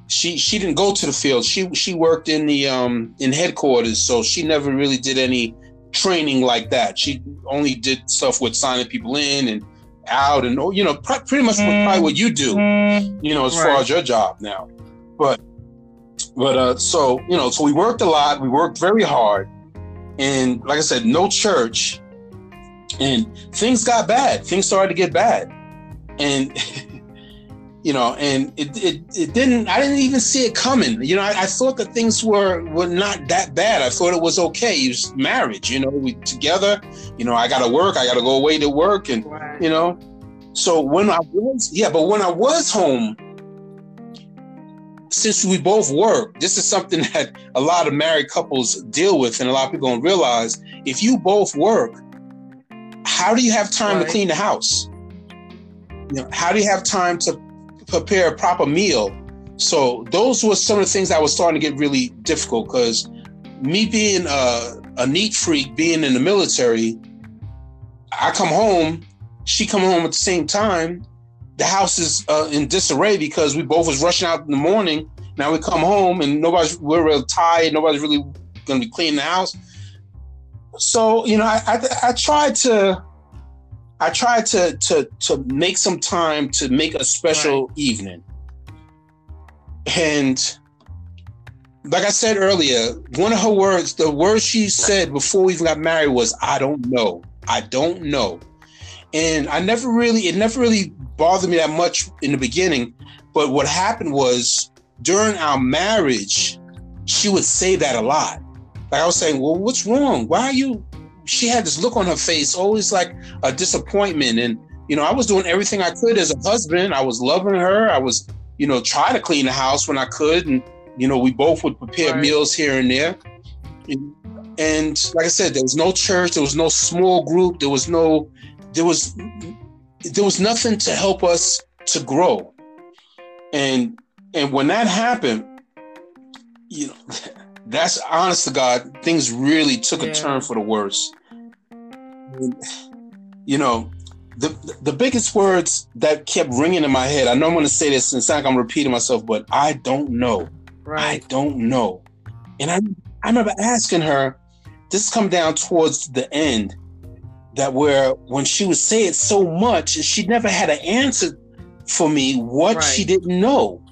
She she didn't go to the field. She she worked in the um in headquarters, so she never really did any training like that. She only did stuff with signing people in and out, and you know, pretty much probably what you do, you know, as right. far as your job now. But but uh, so you know, so we worked a lot. We worked very hard, and like I said, no church, and things got bad. Things started to get bad, and <laughs> you know, and it, it, it didn't, I didn't even see it coming. You know, I, I, thought that things were, were not that bad. I thought it was okay. It was marriage, you know, we together, you know, I got to work, I got to go away to work and, right. you know, so when I was, yeah, but when I was home, since we both work, this is something <laughs> that a lot of married couples deal with and a lot of people don't realize. If you both work, how do you have time right. to clean the house? You know, how do you have time to prepare a proper meal. So those were some of the things that was starting to get really difficult because me being a, a neat freak, being in the military, I come home, she come home at the same time. The house is uh, in disarray because we both was rushing out in the morning. Now we come home and nobody's we're real tired. Nobody's really going to be cleaning the house. So you know, I, I, I tried to I tried to to to make some time to make a special right. evening. And like I said earlier, one of her words, the words she said before we even got married was, I don't know. I don't know. And I never really, it never really bothered me that much in the beginning. But what happened was during our marriage, she would say that a lot. Like I was saying, well, what's wrong? Why are you she had this look on her face, always like a disappointment. And, you know, I was doing everything I could as a husband. I was loving her. I was, you know, trying to clean the house when I could. And, you know, we both would prepare right. meals here and there. And, and like I said, there was no church, there was no small group, there was no, there was, there was nothing to help us to grow. And, and when that happened, you know, <laughs> that's honest to God, things really took yeah. a turn for the worse. You know, the the biggest words that kept ringing in my head. I know I'm going to say this, and it's like I'm repeating myself, but I don't know. Right. I don't know. And I I remember asking her. This come down towards the end, that where when she would say it so much, she never had an answer for me what right. she didn't know.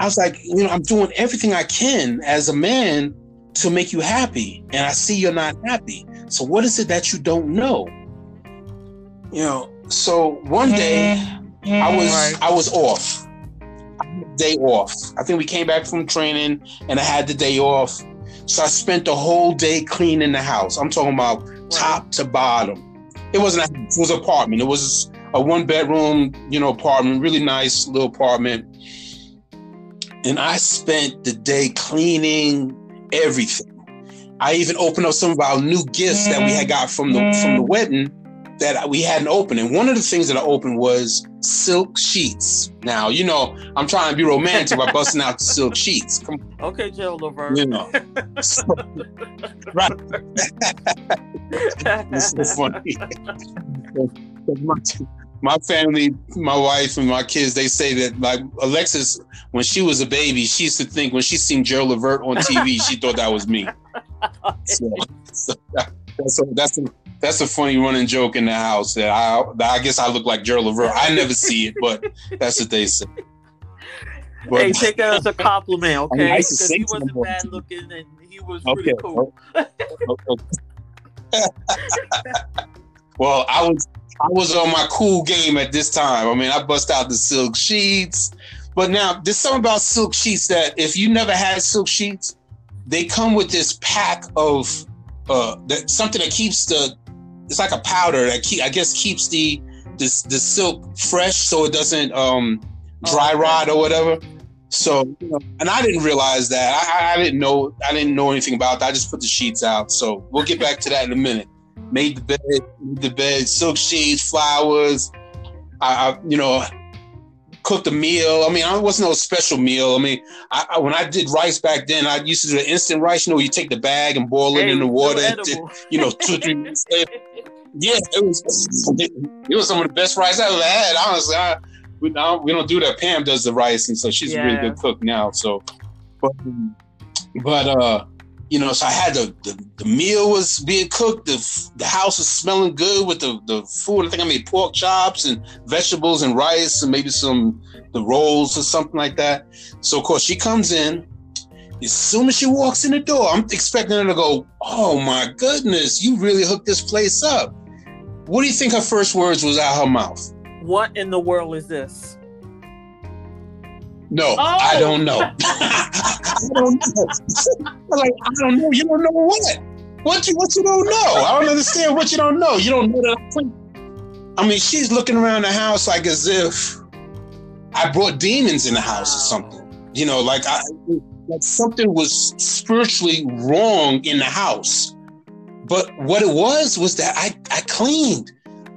I was like, you know, I'm doing everything I can as a man to make you happy, and I see you're not happy. So what is it that you don't know? You know, so one day I mm-hmm. was right. I was off. day off. I think we came back from training and I had the day off. So I spent the whole day cleaning the house. I'm talking about top to bottom. It wasn't a, it was an apartment. It was a one bedroom, you know, apartment, really nice little apartment. And I spent the day cleaning everything. I even opened up some of our new gifts that we had got from the from the wedding that we hadn't opened. And one of the things that I opened was silk sheets. Now, you know, I'm trying to be romantic by busting out the silk sheets. Okay, Joe Levert. You know. So, <laughs> right. <laughs> this is funny. <laughs> my, family, my wife and my kids, they say that like Alexis, when she was a baby, she used to think when she seen Joe Levert on TV, she thought that was me. <laughs> So, so that, that's a, that's a, that's a funny running joke in the house that I that I guess I look like Gerald Levert. I never see it, but that's what they say. But, hey, take that as a compliment, okay? Because he wasn't bad looking and he was okay. pretty cool. <laughs> well, I was I was on my cool game at this time. I mean, I bust out the silk sheets. But now there's something about silk sheets that if you never had silk sheets, they come with this pack of uh that something that keeps the it's like a powder that keep I guess keeps the this the silk fresh so it doesn't um dry oh, rot or whatever. So you know, and I didn't realize that. I, I, didn't know I didn't know anything about that. I just put the sheets out. So we'll get back to that in a minute. Made the bed, made the bed, silk sheets, flowers. I, I you know cooked a meal. I mean, it wasn't no special meal. I mean, I, I, when I did rice back then, I used to do the instant rice. You know, you take the bag and boil it hey, in the water. you know, two three <laughs> minutes later. Yeah, it was. It was some of the best rice I ever had. Honestly, I, we, don't, we don't do that. Pam does the rice, and so she's yeah. a really good cook now. So, but, but uh, you know, so I had the, the, the meal was being cooked. The the house was smelling good with the the food. I think I made pork chops and vegetables and rice and maybe some the rolls or something like that. So of course she comes in. As soon as she walks in the door, I'm expecting her to go, "Oh my goodness, you really hooked this place up." What do you think her first words was out of her mouth? What in the world is this? No, oh. <laughs> I don't know. I don't know. like, I don't know. You don't know what? What you what you don't know? I don't understand what you don't know. You don't know that. I mean, she's looking around the house like as if I brought demons in the house or something. You know, like I like something was spiritually wrong in the house. But what it was was that I I cleaned.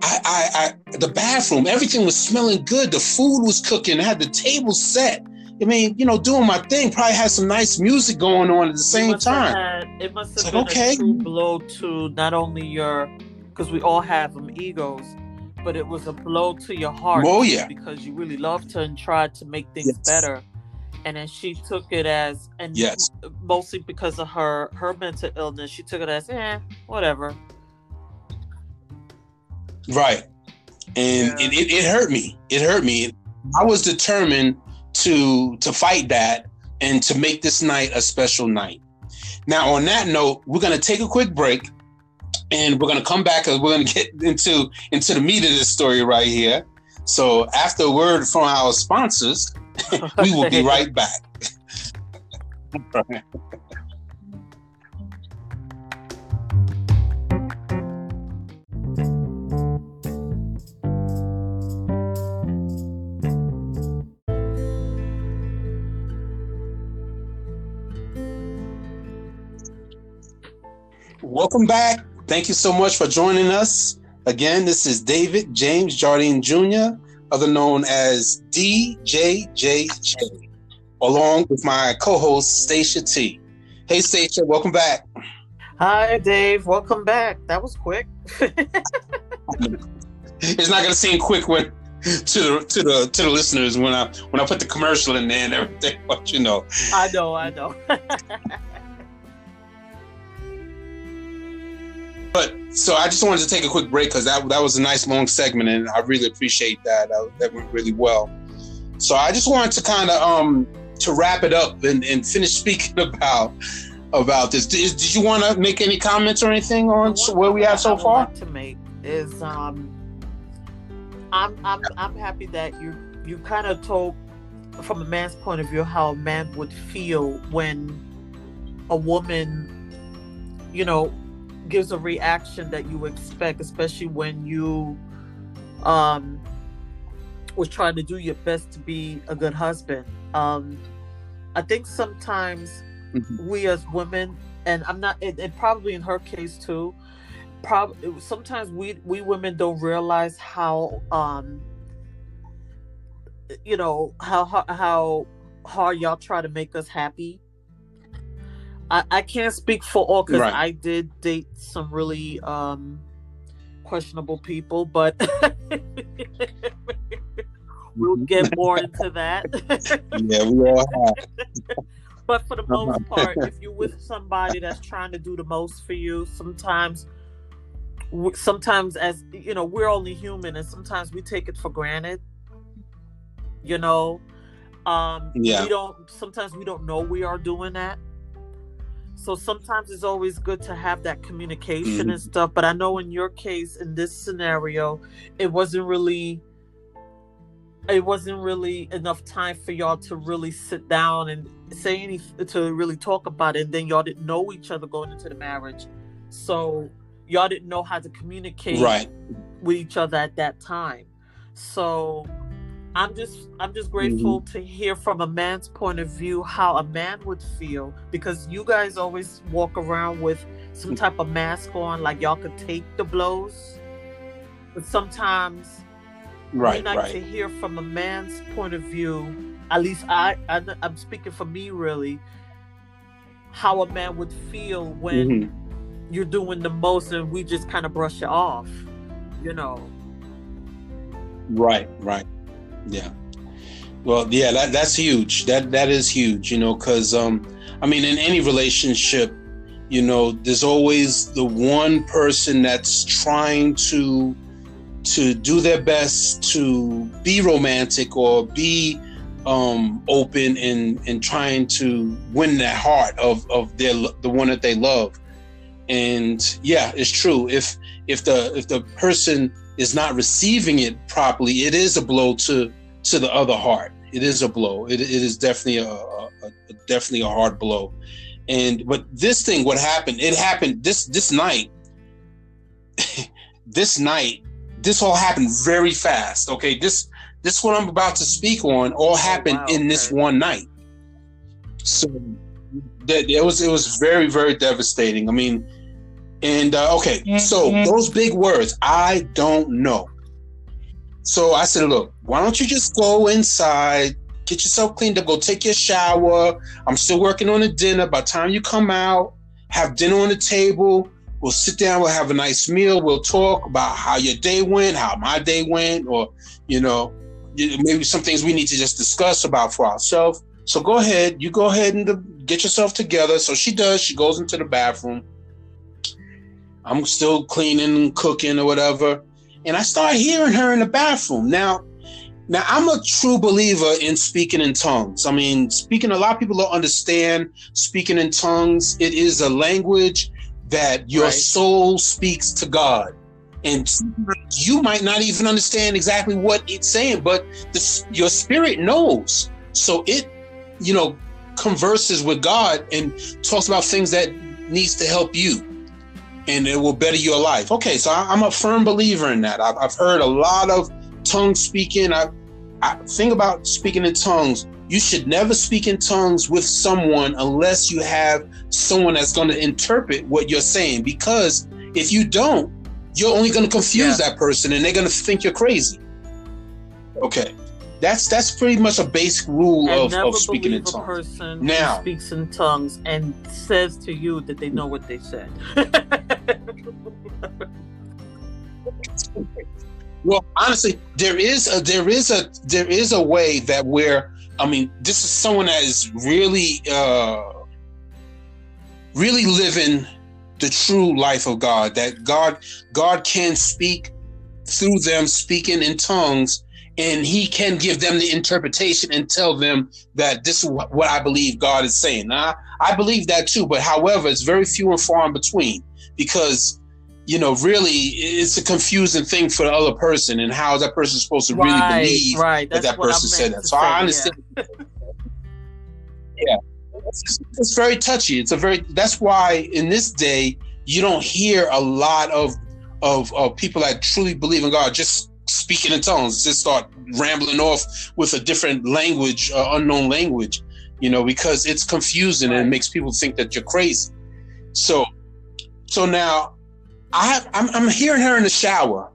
I, I, I, the bathroom, everything was smelling good. The food was cooking. I had the table set. I mean, you know, doing my thing. Probably had some nice music going on at the same time. Had, it must have been okay. a true blow to not only your, because we all have them egos, but it was a blow to your heart. Oh yeah, because you really loved her and tried to make things yes. better, and then she took it as and yes, mostly because of her her mental illness, she took it as eh, whatever. Right. And yeah. it, it, it hurt me. It hurt me. I was determined to to fight that and to make this night a special night. Now, on that note, we're gonna take a quick break and we're gonna come back and we're gonna <laughs> get into into the meat of this story right here. So after a word from our sponsors, <laughs> we will be <laughs> right back. Welcome back. Thank you so much for joining us. Again, this is David James Jardine Jr., other known as DJJJ, along with my co-host Stacia T. Hey Stacia, welcome back. Hi Dave, welcome back. That was quick. <laughs> it's not gonna seem quick when to the to the to the listeners when I when I put the commercial in there and everything, <laughs> but you know. I know, I know. <laughs> But so I just wanted to take a quick break because that that was a nice long segment, and I really appreciate that. Uh, that went really well. So I just wanted to kind of um to wrap it up and, and finish speaking <laughs> about about this. Did, did you want to make any comments or anything on where we are so far? to make is um I'm I'm I'm happy that you you kind of told from a man's point of view how a man would feel when a woman, you know, gives a reaction that you expect, especially when you um was trying to do your best to be a good husband. Um I think sometimes mm-hmm. we as women, and I'm not, and, and probably in her case too, probably sometimes we we women don't realize how um you know how how, how hard y'all try to make us happy I, I can't speak for all because right. I did date some really um, questionable people, but <laughs> we'll get more into that. <laughs> yeah, we all have. <laughs> but for the most part, if you're with somebody that's trying to do the most for you, sometimes, sometimes as you know, we're only human, and sometimes we take it for granted. You know, um, yeah. we don't. Sometimes we don't know we are doing that so sometimes it's always good to have that communication mm-hmm. and stuff. But I know in your case, in this scenario, it wasn't really it wasn't really enough time for y'all to really sit down and say anything to really talk about it. And then y'all didn't know each other going into the marriage. So y'all didn't know how to communicate right. with each other at that time. So I'm just I'm just grateful mm-hmm. to hear from a man's point of view how a man would feel because you guys always walk around with some type of mask on like y'all could take the blows but sometimes right, we like right. to hear from a man's point of view at least I, I am speaking for me really how a man would feel when mm-hmm. you're doing the most and we just kind of brush it off you know right right yeah. Well, yeah, that that's huge. That that is huge, you know, cuz um I mean in any relationship, you know, there's always the one person that's trying to to do their best to be romantic or be um, open and and trying to win the heart of of their the one that they love. And yeah, it's true. If if the if the person is not receiving it properly, it is a blow to to the other heart. It is a blow. It, it is definitely a, a, a, definitely a hard blow. And but this thing, what happened? It happened this this night. <laughs> this night, this all happened very fast. Okay, this this what I'm about to speak on all oh, happened oh, wow, in this one night. So that it was it was very very devastating. I mean, and uh, okay, so mm-hmm. those big words, I don't know. So I said, look, why don't you just go inside, get yourself cleaned up, go take your shower. I'm still working on the dinner. By the time you come out, have dinner on the table. We'll sit down, we'll have a nice meal, we'll talk about how your day went, how my day went, or, you know, maybe some things we need to just discuss about for ourselves. So go ahead, you go ahead and get yourself together. So she does, she goes into the bathroom I'm still cleaning, and cooking, or whatever. And I start hearing her in the bathroom. Now, now I'm a true believer in speaking in tongues. I mean, speaking, a lot of people don't understand speaking in tongues. It is a language that your right. soul speaks to God. And you might not even understand exactly what it's saying, but the, your spirit knows. So it, you know, converses with God and talks about things that needs to help you and it will better your life. Okay, so I, am a firm believer in that. I've, I've heard a lot of tongue speaking. I, I think about speaking in tongues. You should never speak in tongues with someone unless you have someone that's going to interpret what you're saying. Because if you don't, you're only going to confuse yeah. that person, and they're going to think you're crazy. Okay, that's that's pretty much a basic rule of, of speaking in tongues. person now speaks in tongues and says to you that they know what they said. <laughs> well, honestly, there is a there is a there is a way that where I mean, this is someone that is really uh really living the true life of God. That God God can speak through them speaking in tongues and he can give them the interpretation and tell them that this is what I believe God is saying. Now, I believe that too, but however, it's very few and far in between because you know, really, it's a confusing thing for the other person, and how is that person supposed to right, really believe right. that that person said that? So say, I understand. Yeah. yeah. it's, it's very touchy. It's a very that's why in this day you don't hear a lot of of, of people that truly believe in God just speaking in tongues, just start rambling off with a different language, uh, unknown language, you know, because it's confusing and it makes people think that you're crazy. So, so now I have, I'm, I'm hearing her in the shower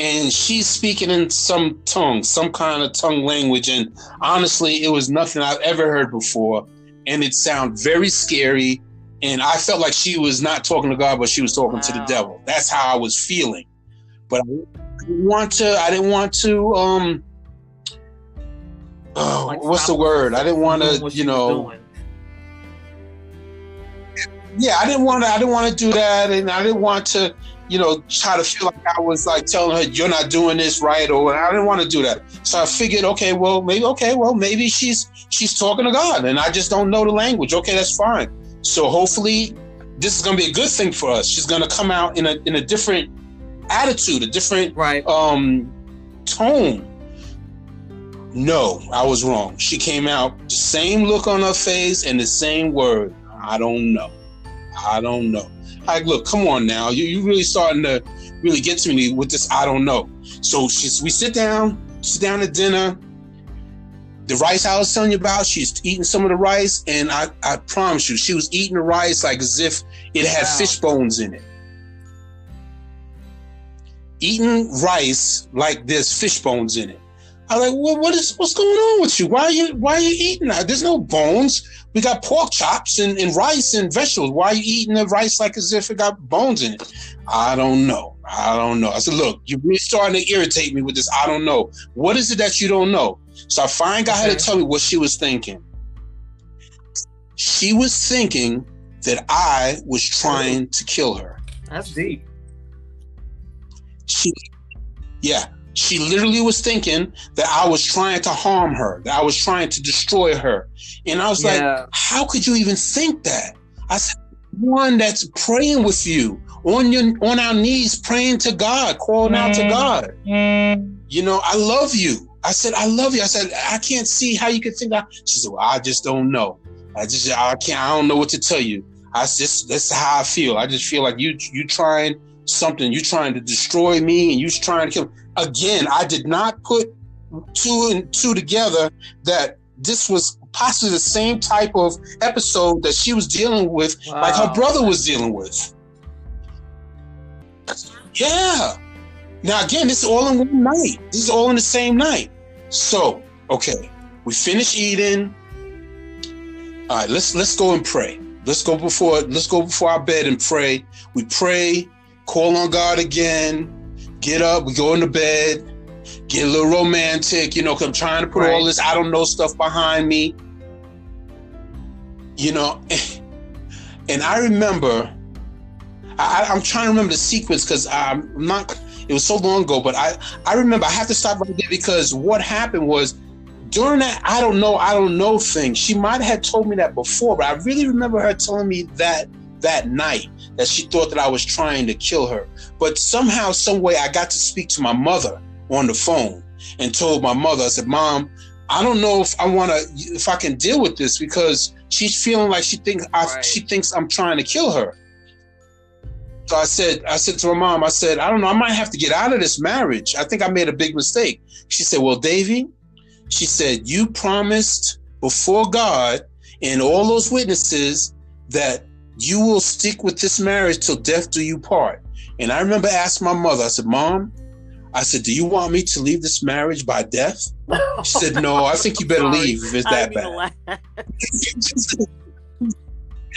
and she's speaking in some tongue, some kind of tongue language. And honestly, it was nothing I've ever heard before. And it sounded very scary. And I felt like she was not talking to God, but she was talking wow. to the devil. That's how I was feeling. But I want to, I didn't want to, um, oh, like what's the word? I didn't want to, you know, yeah, I didn't want to, I didn't want to do that. And I didn't want to, you know, try to feel like I was like telling her you're not doing this right, or I didn't want to do that. So I figured, okay, well, maybe, okay, well, maybe she's she's talking to God, and I just don't know the language. Okay, that's fine. So hopefully, this is going to be a good thing for us. She's going to come out in a in a different attitude, a different right. um tone. No, I was wrong. She came out the same look on her face and the same word. I don't know. I don't know. Like, look, come on now. You you really starting to really get to me with this. I don't know. So she's we sit down, sit down at dinner. The rice I was telling you about, she's eating some of the rice, and I, I promise you, she was eating the rice like as if it had wow. fish bones in it. Eating rice like there's fish bones in it. I'm like, well, what is what's going on with you? Why are you why are you eating that? There's no bones. We got pork chops and, and rice and vegetables. Why are you eating the rice like as if it got bones in it? I don't know. I don't know. I said, look, you're really starting to irritate me with this. I don't know. What is it that you don't know? So I finally got okay. her to tell me what she was thinking. She was thinking that I was trying to kill her. That's deep. She, yeah, she literally was thinking that I was trying to harm her, that I was trying to destroy her. And I was yeah. like, how could you even think that? I said, one that's praying with you on your on our knees, praying to God, calling out to mm. God. Mm. You know, I love you. I said, I love you. I said, I can't see how you could think that. She said, Well, I just don't know. I just I can't I don't know what to tell you. I just that's how I feel. I just feel like you you trying something, you're trying to destroy me and you're trying to kill again, I did not put two and two together that this was possibly the same type of episode that she was dealing with, wow. like her brother was dealing with. Yeah. Now again, this is all in one night. This is all in the same night. So, okay, we finish eating. All right, let's let's go and pray. Let's go before let's go before our bed and pray. We pray, call on God again get up, we go into bed, get a little romantic, you know, cause I'm trying to put right. all this I don't know stuff behind me. You know, <laughs> and I remember, I, am trying to remember the sequence because I'm not, it was so long ago, but I, I remember I have to stop right there because what happened was during that I don't know, I don't know thing, she might have told me that before, but I really remember her telling me that that night that she thought that I was trying to kill her. But somehow, some way, I got to speak to my mother on the phone and told my mother, I said, Mom, I don't know if I want to, if I can deal with this because she's feeling like she thinks right. she thinks I'm trying to kill her. So I said, I said to my mom, I said, I don't know, I might have to get out of this marriage. I think I made a big mistake. She said, Well, Davy, she said, you promised before God and all those witnesses that you will stick with this marriage till death do you part. And I remember asking my mother, I said, Mom, I said, Do you want me to leave this marriage by death? <laughs> She said, No, I think you better leave if it's that bad. <laughs>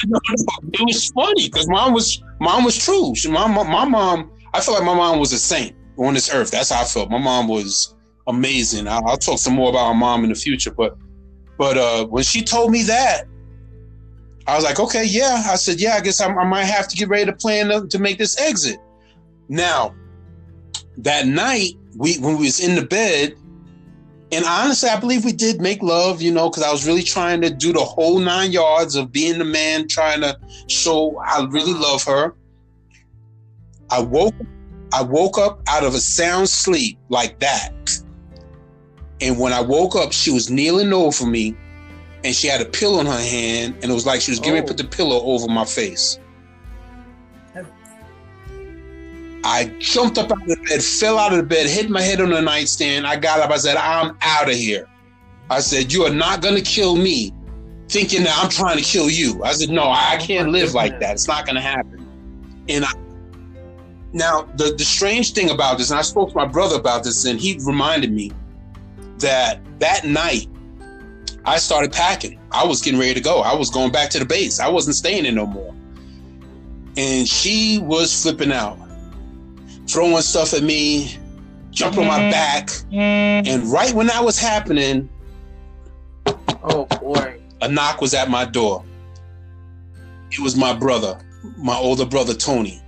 it was funny because mom was mom was true. She, my, my, my mom, I feel like my mom was a saint on this earth. That's how I felt. My mom was amazing. I'll, I'll talk some more about my mom in the future, but but uh, when she told me that, I was like, okay, yeah. I said, yeah, I guess I'm, i might have to get ready to plan to, to make this exit. Now, that night, we when we was in the bed, and honestly, I believe we did make love, you know, because I was really trying to do the whole nine yards of being the man, trying to show I really love her. I woke, I woke up out of a sound sleep like that, and when I woke up, she was kneeling over me and she had a pillow in her hand, and it was like she was getting ready to Oh. put the oh. pillow over my face. I jumped up out of the bed, fell out of the bed, hit my head on the nightstand. I got up. I said, I'm out of here. I said, You are not going to kill me, thinking that I'm trying to kill you. I said, No, I oh can't live like that. It's not going to happen. And I, now, the, the strange thing about this, and I spoke to my brother about this, and he reminded me that that night, I started packing. I was getting ready to go. I was going back to the base. I wasn't staying in no more. And she was flipping out, throwing stuff at me, jumping on my mm-hmm. back. Mm-hmm. And right when that was happening, Oh boy. a knock was at my door. It was my brother, my older brother Tony.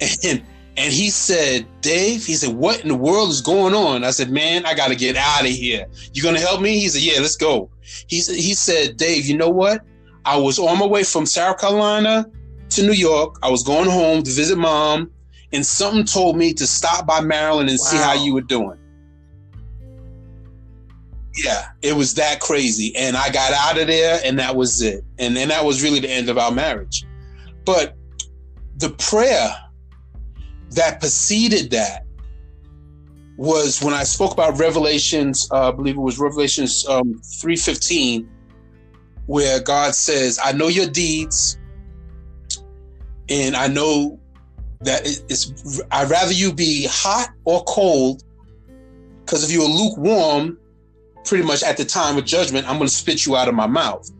<laughs> And and he said, Dave, he said, what in the world is going on? I said, man, I got to get out of here. You going to help me? He said, yeah, let's go. He said, he said, Dave, you know what? I was on my way from South Carolina to New York. I was going home to visit mom, and something told me to stop by Maryland and see how you were doing. Yeah, it was that crazy. And I got out of there, and that was it. And then that was really the end of our marriage. But the prayer that preceded that was when I spoke about Revelations, uh, I believe it was Revelations um, 3.15, where God says, I know your deeds, and I know that it's, I'd rather you be hot or cold, because if you are lukewarm, pretty much at the time of judgment, I'm going to spit you out of my mouth.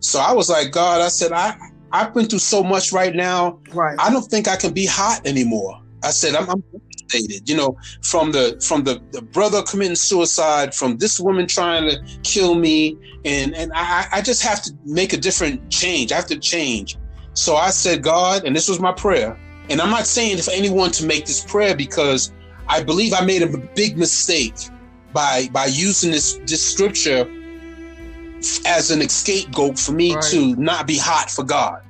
So I was like, God, I said, I, I've been through so much right now. Right. I don't think I can be hot anymore. I said, I'm, I'm devastated, you know, from the from the, the brother committing suicide, from this woman trying to kill me, and and I, I just have to make a different change. I have to change. So I said, God, and this was my prayer. And I'm not saying for anyone to make this prayer because I believe I made a big mistake by by using this this scripture as an scapegoat for me Right. to not be hot for God.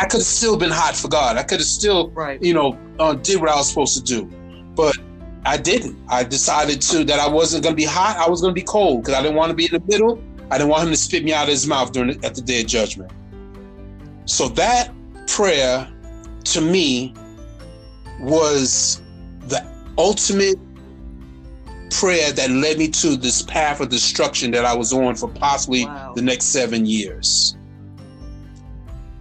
I could have still been hot for God. I could have still, Right. you know, uh, did what I was supposed to do, but I didn't. I decided to that I wasn't going to be hot. I was going to be cold because I didn't want to be in the middle. I didn't want him to spit me out of his mouth during at the day of judgment. So that prayer, to me, was the ultimate prayer that led me to this path of destruction that I was on for possibly Wow. the next seven years.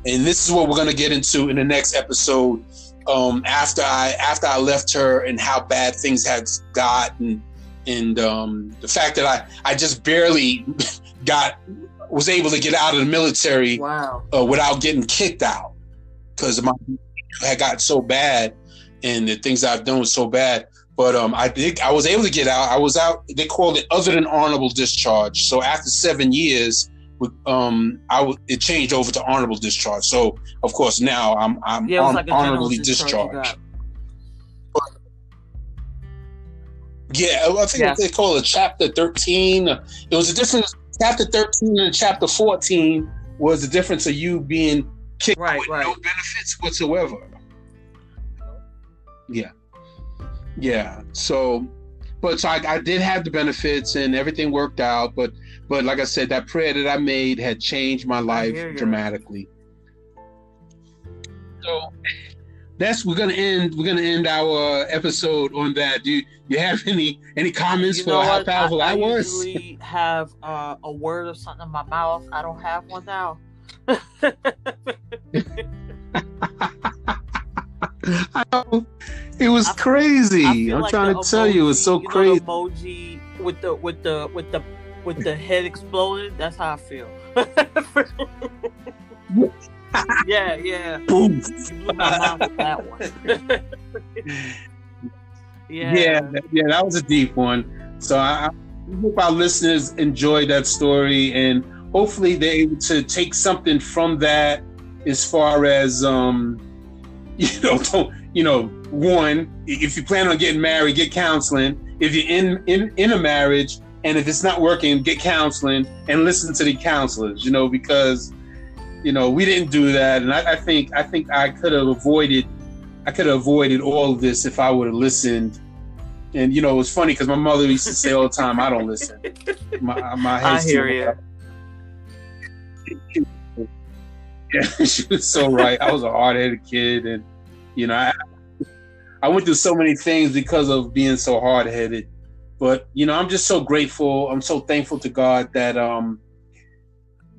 And this is what we're going to get into in the next episode. Um, after I after I left her and how bad things had gotten, and um, the fact that I I just barely <laughs> got was able to get out of the military Wow. uh, without getting kicked out because my had gotten so bad and the things I've done was so bad. But um, I did. I was able to get out. I was out. They called it other than honorable discharge. So after seven years, um, I w- it changed over to honorable discharge. So of course now I'm I'm Yeah, like honorably discharged. Yeah, I think Yeah. they call it chapter thirteen. It was a difference. Chapter thirteen and chapter fourteen was the difference of you being kicked Right, with right. no benefits whatsoever. Yeah, yeah. So, but so I, I did have the benefits and everything worked out. But but like I said, that prayer that I made had changed my life dramatically. So that's we're gonna end. We're gonna end our episode on that. Do you, you have <laughs> any any comments You for know how powerful I, that I was? usually have uh, a word or something in my mouth. I don't have one now. <laughs> <laughs> I know. It was I- I crazy. feel I'm like trying to tell you, it's so know crazy. the emoji with the with the with the with the head exploding. That's how I feel. <laughs> yeah, yeah. Boom. You blew my mind with that one. <laughs> <laughs> yeah. Yeah, yeah, that was a deep one. So I, I hope our listeners enjoyed that story, and hopefully they're able to take something from that as far as um, you know, don't you know, one, if you plan on getting married, get counseling. If you're in in in a marriage, and if it's not working, get counseling and listen to the counselors. You know, because you know we didn't do that, and I, I think I think I could have avoided I could have avoided all of this if I would have listened And you know, it was funny because my mother used to say all the time, "I don't listen." My, my <laughs> I hear you. <laughs> Yeah, she was so right. I was a hard headed kid, and you know, I, I went through so many things because of being so hard headed. But you know, I'm just so grateful. I'm so thankful to God that um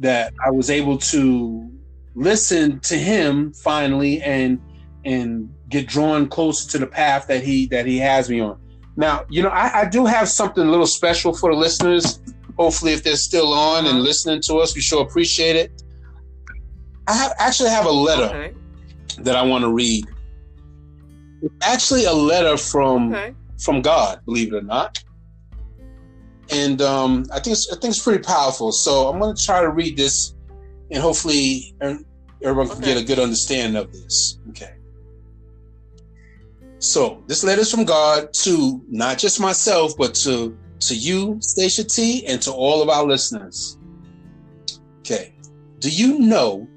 that I was able to listen to Him finally and and get drawn closer to the path that He that He has me on. Now, you know, I, I do have something a little special for the listeners. Hopefully, if they're still on and listening to us, we sure appreciate it. I have, actually have a letter Okay. that I want to read. Actually a letter from Okay. from God, believe it or not. And um, I think it's, I think it's pretty powerful. So I'm going to try to read this, and hopefully er- everyone can Okay. get a good understanding of this. Okay. So this letter is from God to not just myself, but to to you, Stacia T, and to all of our listeners. Okay. Do you know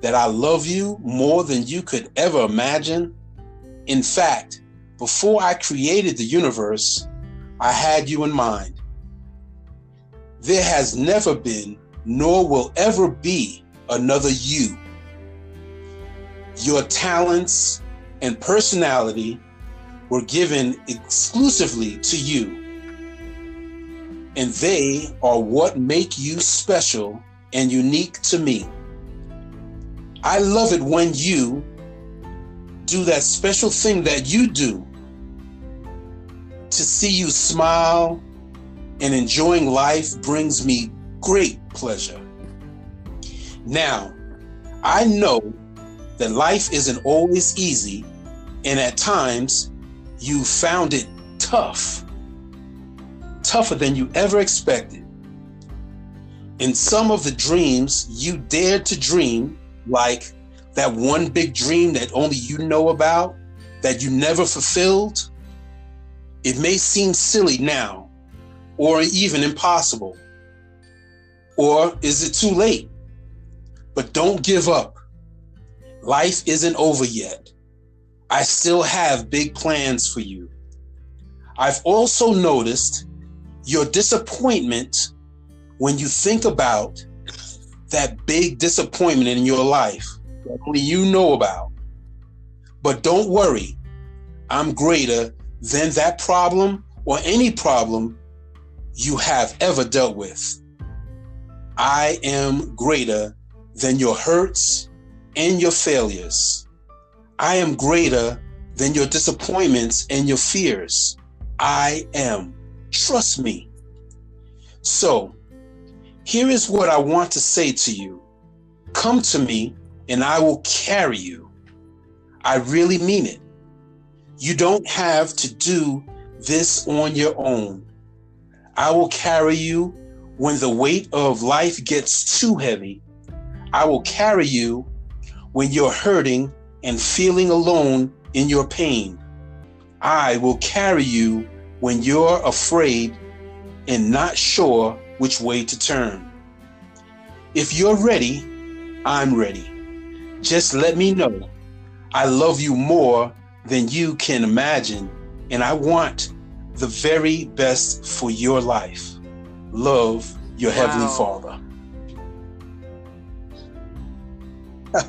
that I love you more than you could ever imagine? In fact, before I created the universe, I had you in mind. There has never been, nor will ever be, another you. Your talents and personality were given exclusively to you. And they are what make you special and unique to me. I love it when you do that special thing that you do to see you smile and enjoying life brings me great pleasure. Now, I know that life isn't always easy, and at times you found it tough, tougher than you ever expected. In some of the dreams you dared to dream, like that one big dream that only you know about, that you never fulfilled, it may seem silly now, or even impossible. Or is it too late? But don't give up. Life isn't over yet. I still have big plans for you. I've also noticed your disappointment when you think about that big disappointment in your life that only you know about. But don't worry, I'm greater than that problem or any problem you have ever dealt with. I am greater than your hurts and your failures. I am greater than your disappointments and your fears. I am. Trust me. So, here is what I want to say to you Come to me, and I will carry you. I really mean it. You don't have to do this on your own. I will carry you when the weight of life gets too heavy. I will carry you when you're hurting and feeling alone in your pain. I will carry you when you're afraid and not sure which way to turn. If you're ready, I'm ready. Just let me know. I love you more than you can imagine, and I want the very best for your life. Love your Heavenly Father. <laughs>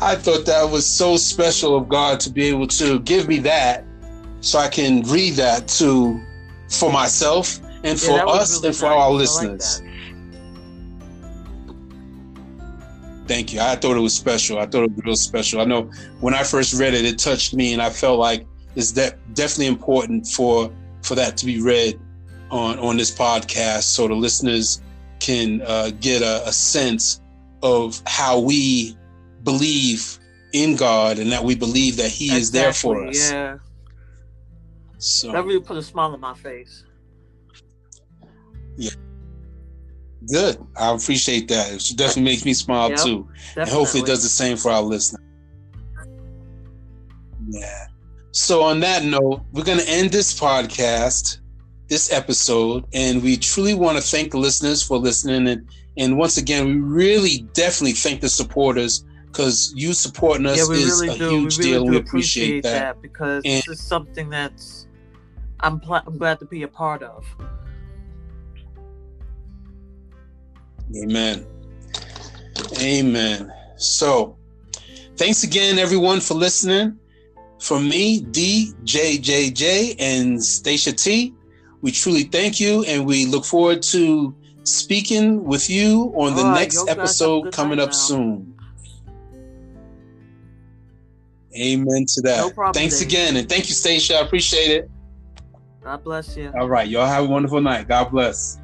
I thought that was so special of God to be able to give me that so I can read that to for myself and for us really and for nice. our listeners. like Thank you. I thought it was special. I thought it was real special. I know when I first read it, it touched me, and I felt like it's de- definitely important for for that to be read on on this podcast, so the listeners can uh, get a, a sense of how we believe in God and that we believe that He is there for us. Yeah, So that really put a smile on my face. Good. I appreciate that. It definitely makes me smile Yep, too. Definitely. and hopefully it does the same for our listeners. Yeah. So on that note, we're going to end this podcast, this episode, and we truly want to thank the listeners for listening. And and once again, we really definitely thank the supporters because you supporting us yeah, is really a do. huge we really deal. We appreciate appreciate that. that, because And- this is something that's I'm, pl- I'm glad to be a part of. Amen. Amen. So, thanks again, everyone, for listening. From me, D, J, J, J, and Stacia T, we truly thank you, and we look forward to speaking with you on the All next y'all guys have a episode coming up now. soon. Amen to that. No problem, Thanks again, and thank you, Stacia. I appreciate it. God bless you. All right, y'all have a wonderful night. God bless.